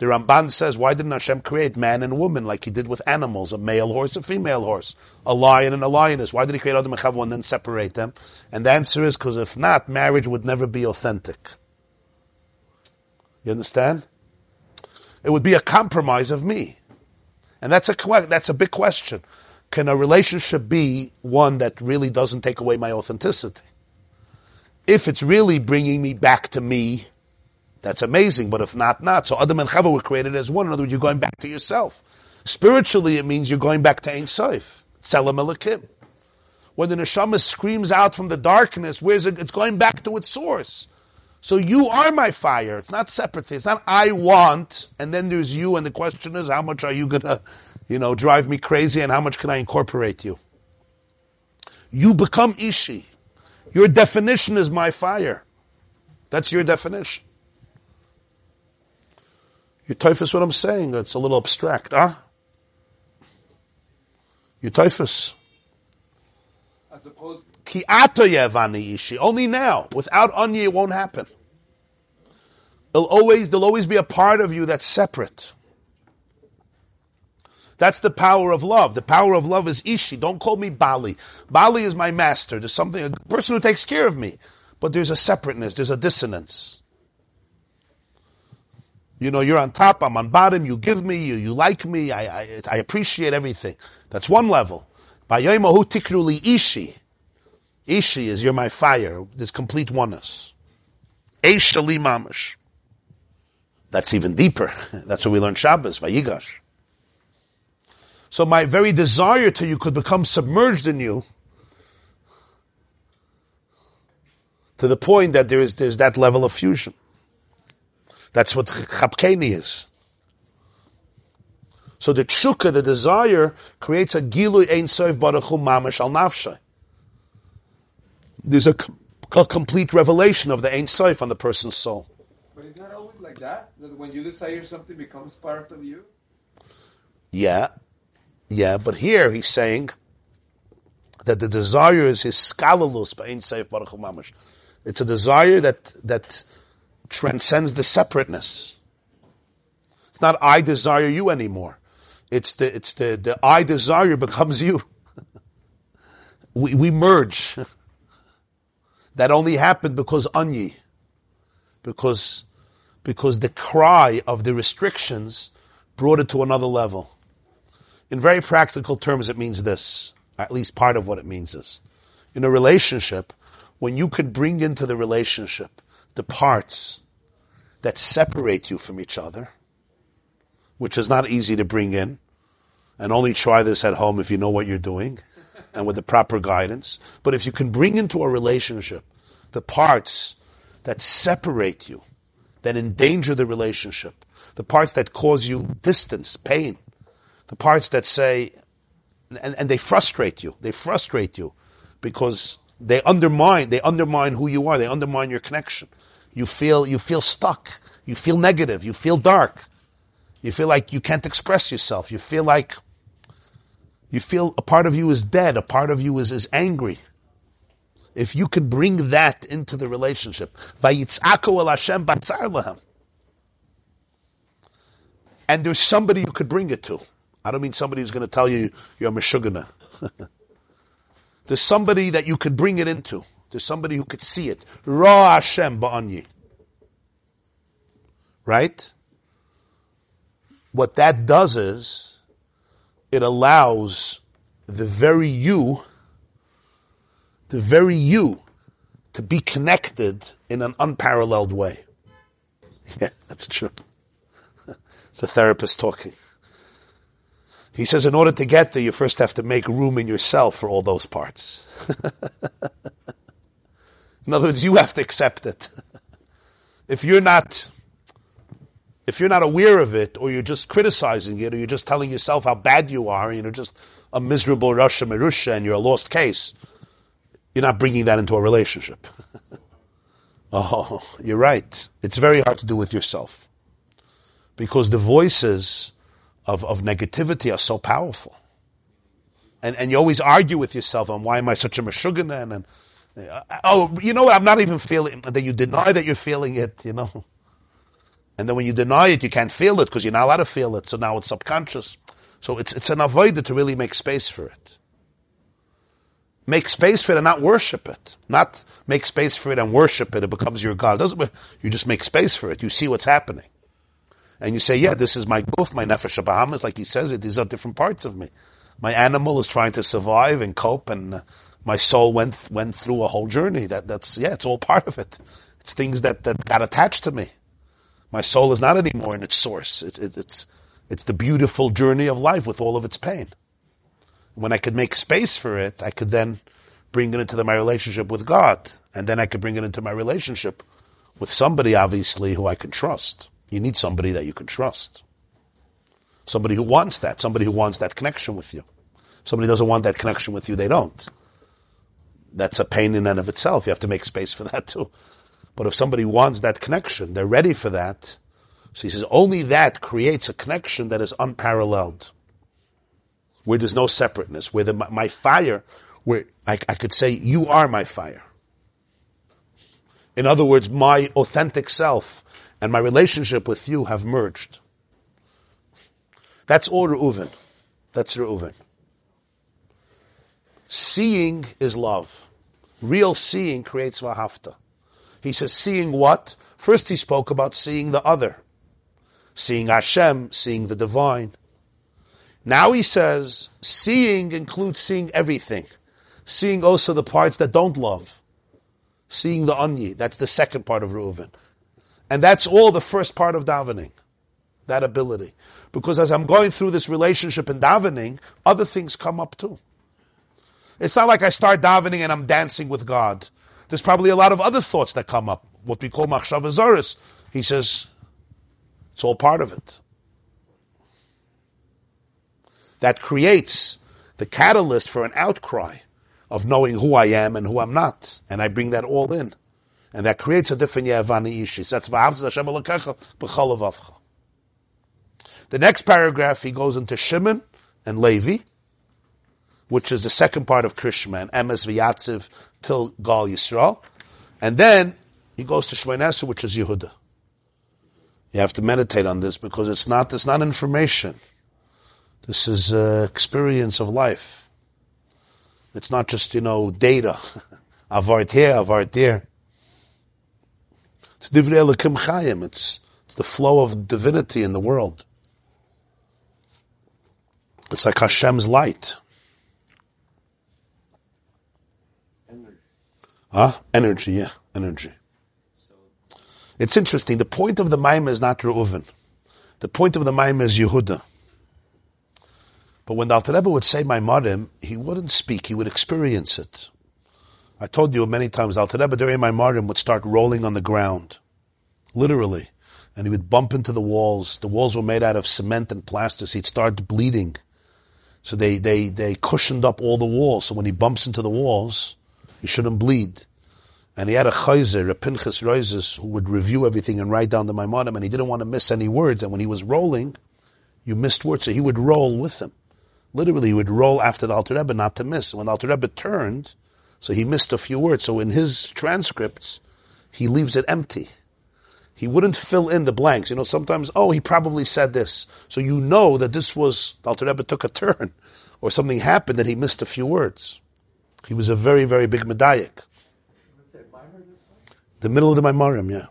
The Ramban says, why didn't Hashem create man and woman like he did with animals, a male horse, a female horse, a lion and a lioness? Why did he create Adam and Chava and then separate them? And the answer is because if not, marriage would never be authentic. You understand? It would be a compromise of me. And that's a, that's a big question. Can a relationship be one that really doesn't take away my authenticity? If it's really bringing me back to me, that's amazing. But if not, not. So Adam and Chava were created as one. In other words, you're going back to yourself. Spiritually, it means you're going back to Ein Sof. Tselem Elokim. When the neshama screams out from the darkness, where's it? It's going back to its source. So you are my fire. It's not separate. It's not I want, and then there's you, and the question is, how much are you gonna, you know, drive me crazy, and how much can I incorporate you? You become Ishi. Your definition is my fire. That's your definition. Your typhus, what I'm saying, it's a little abstract, huh? You typhus.
As opposed,
Ki ishi. Only now. Without anya, it won't happen. It'll always, there'll always be a part of you that's separate. That's the power of love. The power of love is ishi. Don't call me Bali. Bali is my master. There's something, a person who takes care of me. But there's a separateness. There's a dissonance. You know, you're on top, I'm on bottom, you give me, you, you like me, I, I, I appreciate everything. That's one level. Bayoimahu tikruli ishi. Ishi is you're my fire. There's complete oneness. Eish shali mamash. That's even deeper. That's what we learn Shabbos, Vayigash. So my very desire to you could become submerged in you to the point that there is there's that level of fusion. That's what chapkeni is. So the tshuka, the desire, creates a gilui ein soif baruch mamash al nafshay. There's a, a complete revelation of the ein soif on the person's soul.
But it's not always like that. That when you desire something becomes part of you.
Yeah, yeah, but here he's saying that the desire is his skalalus by ein soif baruch mamash. It's a desire that that transcends the separateness. It's not I desire you anymore. It's the it's the the I desire becomes you. we we merge. that only happened because Anyi. Because because the cry of the restrictions brought it to another level. In very practical terms, it means this. At least part of what it means is. In a relationship, when you could bring into the relationship the parts that separate you from each other, which is not easy to bring in, and only try this at home if you know what you're doing and with the proper guidance. But if you can bring into a relationship the parts that separate you, that endanger the relationship, the parts that cause you distance, pain, the parts that say, and, and they frustrate you, they frustrate you because they undermine, they undermine who you are, they undermine your connection. You feel, you feel stuck. You feel negative. You feel dark. You feel like you can't express yourself. You feel like, you feel a part of you is dead. A part of you is, is angry. If you can bring that into the relationship. And there's somebody you could bring it to. I don't mean somebody who's going to tell you you're a Meshugana. there's somebody that you could bring it into. There's somebody who could see it. Ra Hashem ba'anyi. Right? What that does is, it allows the very you, the very you, to be connected in an unparalleled way. Yeah, that's true. It's a therapist talking. He says, in order to get there, you first have to make room in yourself for all those parts. In other words, you have to accept it. if you're not, if you're not aware of it, or you're just criticizing it, or you're just telling yourself how bad you are, and you're just a miserable rasha merusha, and you're a lost case, you're not bringing that into a relationship. oh, you're right. It's very hard to do with yourself. Because the voices of, of negativity are so powerful. And, and you always argue with yourself on why am I such a Meshuggah and oh, you know what? I'm not even feeling that you deny that you're feeling it, you know. And then when you deny it, you can't feel it because you're not allowed to feel it. So now it's subconscious. So it's, it's an avoider to really make space for it. Make space for it and not worship it. Not make space for it and worship it. It becomes your God. It doesn't, you just make space for it. You see what's happening. And you say, yeah, this is my goof, my nefesh Bahamas, like he says it. These are different parts of me. My animal is trying to survive and cope and uh, my soul went went through a whole journey. That that's yeah, it's all part of it. It's things that that got attached to me. My soul is not anymore in its source. It's it, it's it's the beautiful journey of life with all of its pain. When I could make space for it, I could then bring it into my relationship with God, and then I could bring it into my relationship with somebody, obviously, who I can trust. You need somebody that you can trust. Somebody who wants that. Somebody who wants that connection with you. Somebody doesn't want that connection with you, they don't that's a pain in and of itself. You have to make space for that too. But if somebody wants that connection, they're ready for that. So he says, only that creates a connection that is unparalleled, where there's no separateness, where the, my fire, where I, I could say, you are my fire. In other words, my authentic self and my relationship with you have merged. That's all Reuven. That's Reuven. Seeing is love. Real seeing creates vahafta. He says, seeing what? First he spoke about seeing the other. seeing Hashem, seeing the divine. Now he says, seeing includes seeing everything. Seeing also the parts that don't love. Seeing the onyi. That's the second part of Reuven. And that's all the first part of davening. That ability. Because as I'm going through this relationship in davening, other things come up too. It's not like I start davening and I'm dancing with God. There's probably a lot of other thoughts that come up. What we call machshav zaris. He says, it's all part of it. That creates the catalyst for an outcry of knowing who I am and who I'm not. And I bring that all in. And that creates a different Yavani Ishis. That's Hashem The next paragraph, he goes into Shimon and Levi, which is the second part of Krishma, and Emes v'yatziv till Gal Yisrael. And then he goes to Shmonesu, which is Yehuda. You have to meditate on this because it's not, it's not information. This is uh, experience of life. It's not just, you know, data. Avart here, avart there. It's divrei elikim chayim. It's, it's the flow of divinity in the world. It's like Hashem's light. Huh? Energy, yeah, energy. It's interesting. The point of the Maim is not Reuven. The point of the Maim is Yehuda. But when the Alter Rebbe would say Maimarim, he wouldn't speak, he would experience it. I told you many times, Alter Rebbe during Maimarim would start rolling on the ground. Literally. And he would bump into the walls. The walls were made out of cement and plaster, so he'd start bleeding. So they, they, they cushioned up all the walls, so when he bumps into the walls, he shouldn't bleed. And he had a chayzer, a Pinchas Reizes, who would review everything and write down the Maimarim, and he didn't want to miss any words. And when he was rolling, you missed words, so he would roll with them. Literally, he would roll after the Alter Rebbe not to miss. When the Alter Rebbe turned, so he missed a few words. So in his transcripts, he leaves it empty. He wouldn't fill in the blanks. You know, sometimes, oh, he probably said this. So you know that this was, the Alter Rebbe took a turn, or something happened that he missed a few words. He was a very, very big medayik. The middle of the Maimarim, yeah.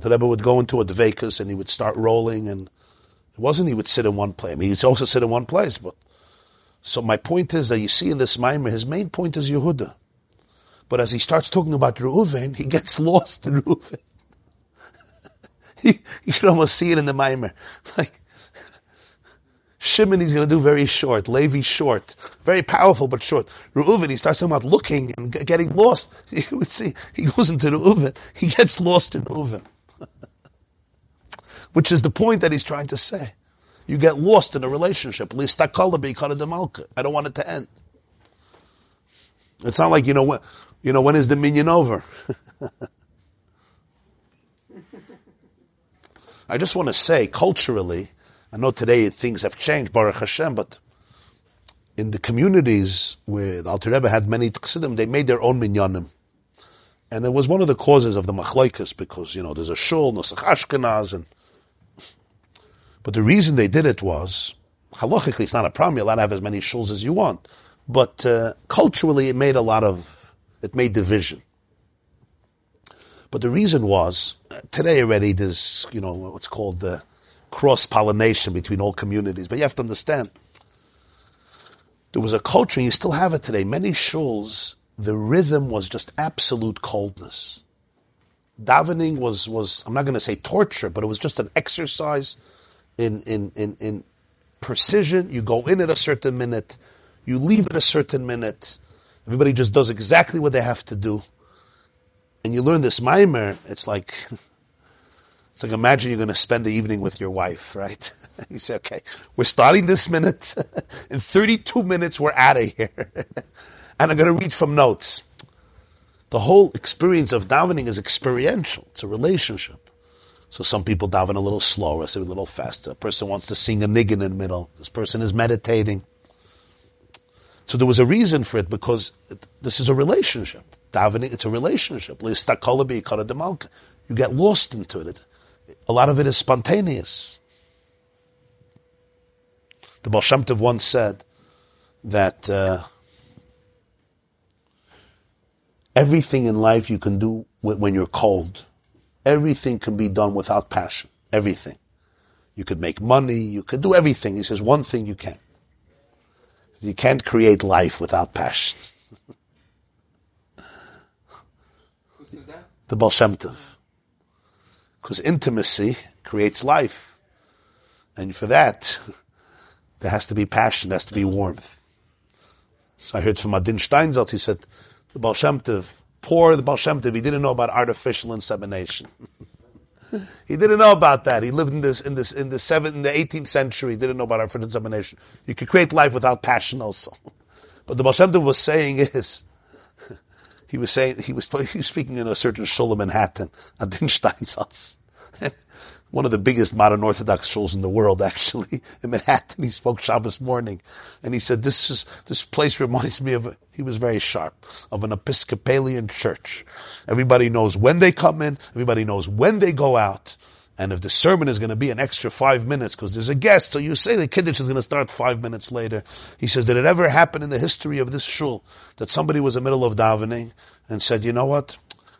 The Rebbe would go into a dvekas and he would start rolling and it wasn't he would sit in one place. I mean, he'd also sit in one place, but so my point is that you see in this Maimer, his main point is Yehuda. But as he starts talking about Reuven, he gets lost in Reuven. he, you can almost see it in the Maimer. Like, Shimon he's going to do very short. Levi short. Very powerful, but short. Reuven, he starts talking about looking and getting lost. You would see, he goes into Reuven. He gets lost in Reuven. Which is the point that he's trying to say. You get lost in a relationship. I don't want it to end. It's not like, you know, when, you know, when is the minion over? I just want to say, culturally, I know today things have changed, Baruch Hashem, but in the communities where the Alter Rebbe had many Chassidim, they made their own minyanim. And it was one of the causes of the machlaikas because, you know, there's a shul, Nosach Ashkenaz, and but the reason they did it was, halachically, it's not a problem. You're allowed to have as many shuls as you want. But uh, culturally, it made a lot of, it made division. But the reason was, uh, today already there's, you know, what's called the cross-pollination between all communities. But you have to understand, there was a culture, and you still have it today, many shuls, the rhythm was just absolute coldness. Davening was, was I'm not going to say torture, but it was just an exercise in, in, in, in precision. You go in at a certain minute, you leave at a certain minute. Everybody just does exactly what they have to do. And you learn this mimer, it's like, it's like imagine you're going to spend the evening with your wife, right? you say, okay, we're starting this minute. in 32 minutes, we're out of here. and I'm going to read from notes. The whole experience of davening is experiential. It's a relationship. So some people daven a little slower, some a little faster. A person wants to sing a niggin in the middle. This person is meditating. So there was a reason for it because it, this is a relationship. Davening, it's a relationship. You get lost into it. A lot of it is spontaneous. The Baal Shem Tov once said that uh, everything in life you can do when you're cold everything can be done without passion. Everything. You could make money. You could do everything. He says one thing you can't. You can't create life without passion.
Who said that?
The Baal Shem Tov. Because intimacy creates life. And for that, there has to be passion, there has to be warmth. So I heard from Adin Steinsaltz, he said, the Baal Shem Tov, poor the Baal Shem Tov, he didn't know about artificial insemination. he didn't know about that. He lived in this, in this, in the seventh, in the 18th century, he didn't know about artificial insemination. You could create life without passion also. But the Baal Shem Tov was saying is, he was saying, he was, he was speaking in a certain shul in Manhattan, Adin Steinsaltz. One of the biggest modern Orthodox shuls in the world, actually, in Manhattan. He spoke Shabbos morning. And he said, this is, this place reminds me of, a, he was very sharp, of an Episcopalian church. Everybody knows when they come in, everybody knows when they go out. And if the sermon is going to be an extra five minutes because there's a guest, so you say the Kiddush is going to start five minutes later. He says, did it ever happen in the history of this shul that somebody was in the middle of davening and said, you know what?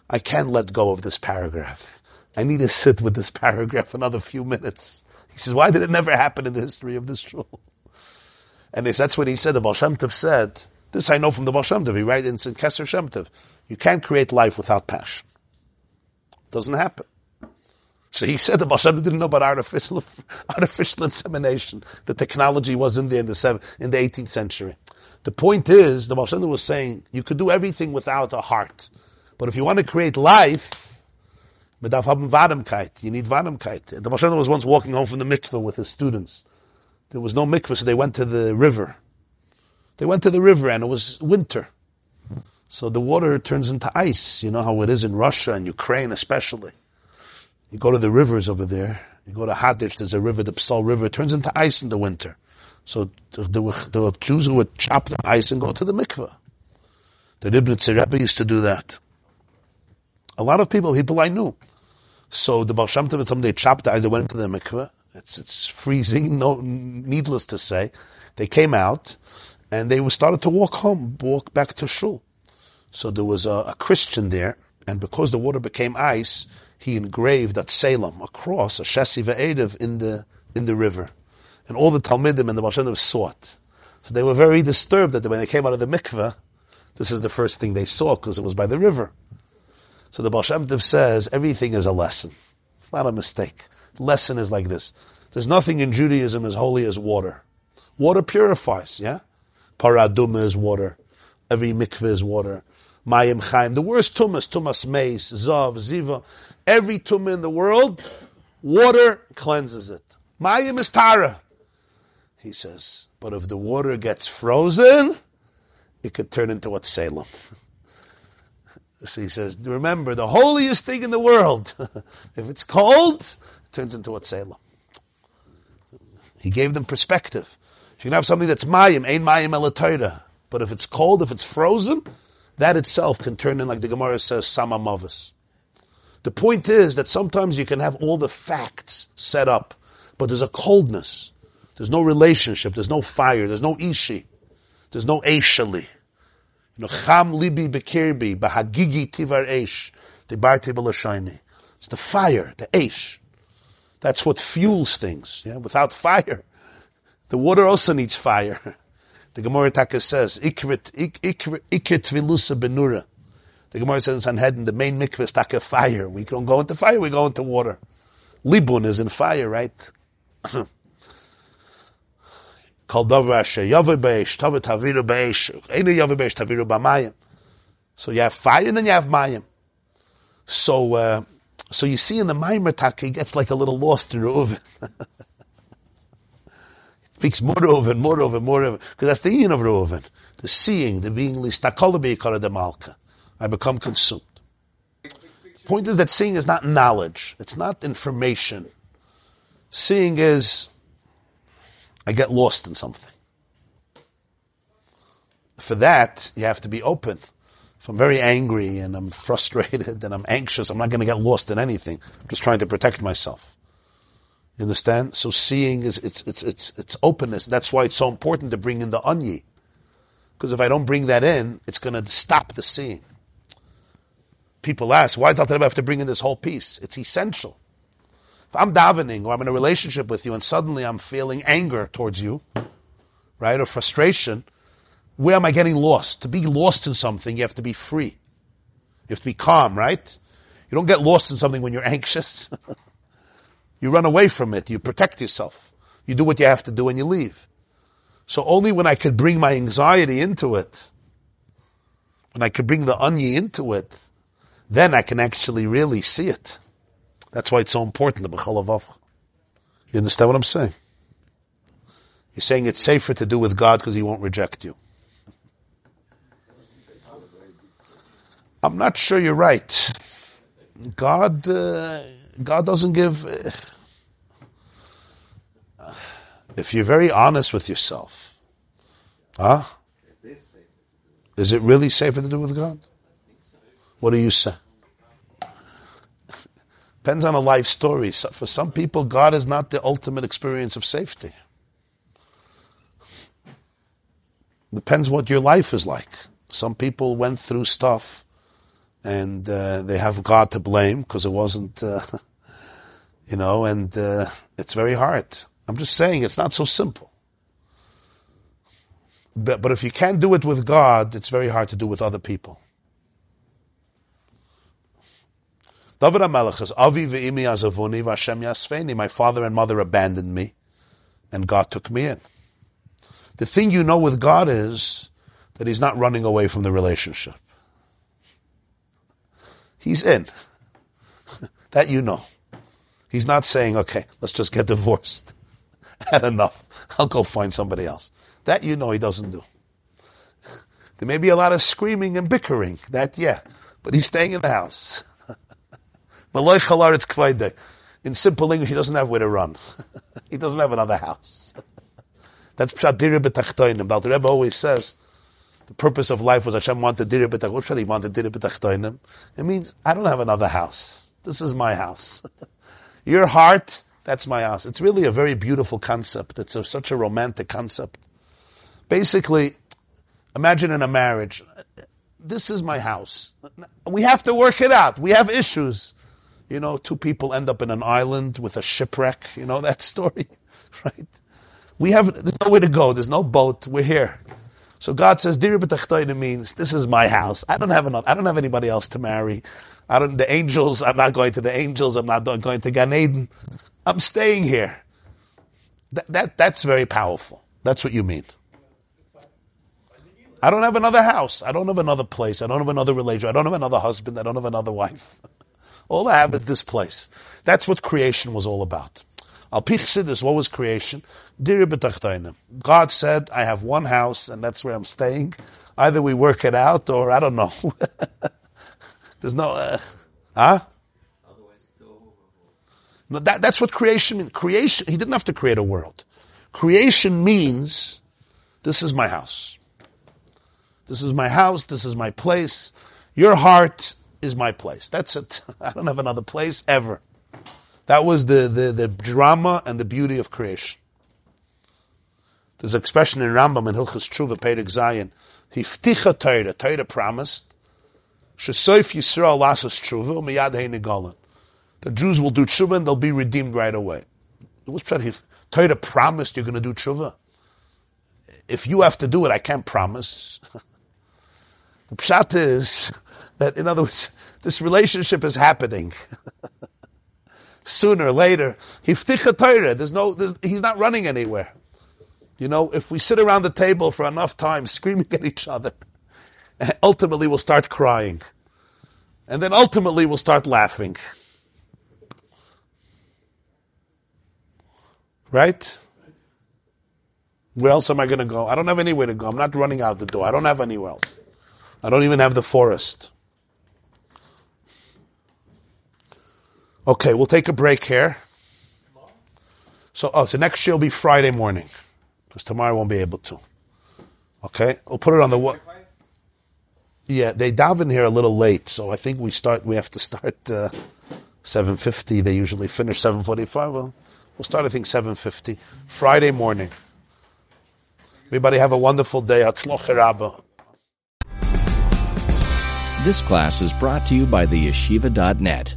I can't let go of this paragraph. I need to sit with this paragraph another few minutes. He says, why did it never happen in the history of this shul? And that's what he said. The Baal Shem Tov said, this I know from the Baal Shem Tov. He writes in Kesser Shem Tov. You can't create life without passion. Doesn't happen. So he said the Baal didn't know about artificial, artificial insemination. The technology wasn't there in the, seven, in the 18th century. The point is, the Baal was saying, you could do everything without a heart. But if you want to create life. You need Warmkeit. The Baal was once walking home from the mikveh with his students. There was no mikveh, so they went to the river. They went to the river and it was winter. So the water turns into ice. You know how it is in Russia and Ukraine especially. You go to the rivers over there. You go to Haditch, there's a river, the Psel River. It turns into ice in the winter. So there were, there were Jews who would chop the ice and go to the mikveh. The Ribnitzer Rebbe used to do that. A lot of people, people I knew. So the Baal Shem Tov, they chopped the ice, they went into the mikveh. It's, it's freezing, no, needless to say. They came out and they started to walk home, walk back to shul. So there was a, a Christian there, and because the water became ice, he engraved at Salem a cross, a Shesi Ve'edev in the, in the river. And all the Talmidim and the Baal saw it. So they were very disturbed that when they came out of the mikveh, this is the first thing they saw because it was by the river. So the Baal says everything is a lesson. It's not a mistake. The lesson is like this. There's nothing in Judaism as holy as water. Water purifies, yeah? Parah Adumah is water. Every mikveh is water. Mayim Chaim. The worst tumas, tumas meis, zav, ziva. Every tumah in the world, water cleanses it. Mayim is tara. He says, but if the water gets frozen, it could turn into what Salem. So he says, remember, the holiest thing in the world, if it's cold, it turns into what Salem. He gave them perspective. You can have something that's mayim, ain mayim elatoira. But if it's cold, if it's frozen, that itself can turn in, like the Gemara says, samamavis. The point is that sometimes you can have all the facts set up, but there's a coldness. There's no relationship. There's no fire. There's no ishi. There's no eshali. You know, cham libi bekirbi, bahagigi tivar esh, the b'lashayni. It's the fire, the esh. That's what fuels things. Yeah? Without fire, the water also needs fire. The Gemara Taka says, ikrit, ikrit, ikrit vilusa benura. The Gemara says in Sanhedrin, the main mikveh is taka fire. We don't go into fire, we go into water. Libun is in fire, right? So you have fire and then you have mayim. So, uh, so you see in the Maimer he gets like a little lost in Reuven. speaks more Reuven, more Reuven, more Reuven. Because that's the union of Reuven. The seeing, the being listakolabi kara de malka. I become consumed. The Point is that seeing is not knowledge. It's not information. Seeing is, I get lost in something. For that, you have to be open. If I'm very angry and I'm frustrated and I'm anxious, I'm not going to get lost in anything. I'm just trying to protect myself. You understand? So seeing is it's it's it's it's openness. That's why it's so important to bring in the anyi. Because if I don't bring that in, it's going to stop the seeing. People ask, why does Al have to bring in this whole piece? It's essential. If I'm davening or I'm in a relationship with you and suddenly I'm feeling anger towards you, right, or frustration, where am I getting lost? To be lost in something, you have to be free. You have to be calm, right? You don't get lost in something when you're anxious. you run away from it. You protect yourself. You do what you have to do and you leave. So only when I could bring my anxiety into it, when I could bring the onion into it, then I can actually really see it. That's why it's so important, the B'chol You understand what I'm saying? You're saying it's safer to do with God because He won't reject you. I'm not sure you're right. God, uh, God doesn't give. Uh, if you're very honest with yourself, huh? Is it really safer to do with God? What do you say? Depends on a life story. So for some people, God is not the ultimate experience of safety. Depends what your life is like. Some people went through stuff and uh, they have God to blame because it wasn't, uh, you know, and uh, it's very hard. I'm just saying it's not so simple. But, but if you can't do it with God, it's very hard to do with other people. David HaMelech says, Avi ve'imi azavuni v'Hashem yasfeni. My father and mother abandoned me, and God took me in. The thing you know with God is that He's not running away from the relationship. He's in. that you know. He's not saying, okay, let's just get divorced. Had enough. I'll go find somebody else. That you know He doesn't do. There may be a lot of screaming and bickering. That, yeah. But He's staying in the house. In simple English, he doesn't have where to run. he doesn't have another house. That's Pshat Dira B'tachtoinim. The Rebbe always says, the purpose of life was Hashem wanted Dira B'tachtoinim. What he wanted Dira B'tachtoinim? It means, I don't have another house. This is my house. Your heart, that's my house. It's really a very beautiful concept. It's a, such a romantic concept. Basically, imagine in a marriage, this is my house. We have to work it out. We have issues you know, two people end up in an island with a shipwreck. You know that story, right? We have, there's nowhere to go. There's no boat. We're here. So God says, Diri means, this is my house. I don't have enough, I don't have anybody else to marry. I don't, the angels, I'm not going to the angels. I'm not going to Gan Eden. I'm staying here. That, that, that's very powerful. That's what you mean. I don't have another house. I don't have another place. I don't have another relationship. I don't have another husband. I don't have another wife. All I have is this place. That's what creation was all about. Al Pichsidis, what was creation? God said, I have one house and that's where I'm staying. Either we work it out or I don't know. There's no, uh, huh? No, that, that's what creation means. Creation, he didn't have to create a world. Creation means, this is my house. This is my house, this is my place. Your heart is my place. That's it. I don't have another place ever. That was the, the, the drama and the beauty of creation. There's an expression in Rambam in Hilchas Tshuva, Perek Zayin. Hifticha Torah, Torah promised, Shesoif Yisrael lasas Tshuva, miyad hei. The Jews will do Tshuva and they'll be redeemed right away. It was Torah promised you're going to do Tshuva. If you have to do it, I can't promise. the pshat is, that, in other words, this relationship is happening. Sooner or later, hifticha Torah. There's no, there's, he's not running anywhere. You know, if we sit around the table for enough time screaming at each other, ultimately we'll start crying. And then ultimately we'll start laughing. Right? Where else am I going to go? I don't have anywhere to go. I'm not running out the door. I don't have anywhere else. I don't even have the forest. Okay, we'll take a break here. So, oh, so next year will be Friday morning, because tomorrow I won't be able to. Okay, we'll put it on the what? Yeah, they dive in here a little late, so I think we start. We have to start uh, seven fifty. They usually finish seven forty-five. Well, we'll start. I think seven fifty Friday morning. Everybody have a wonderful day.
This class is brought to you by theyeshiva.net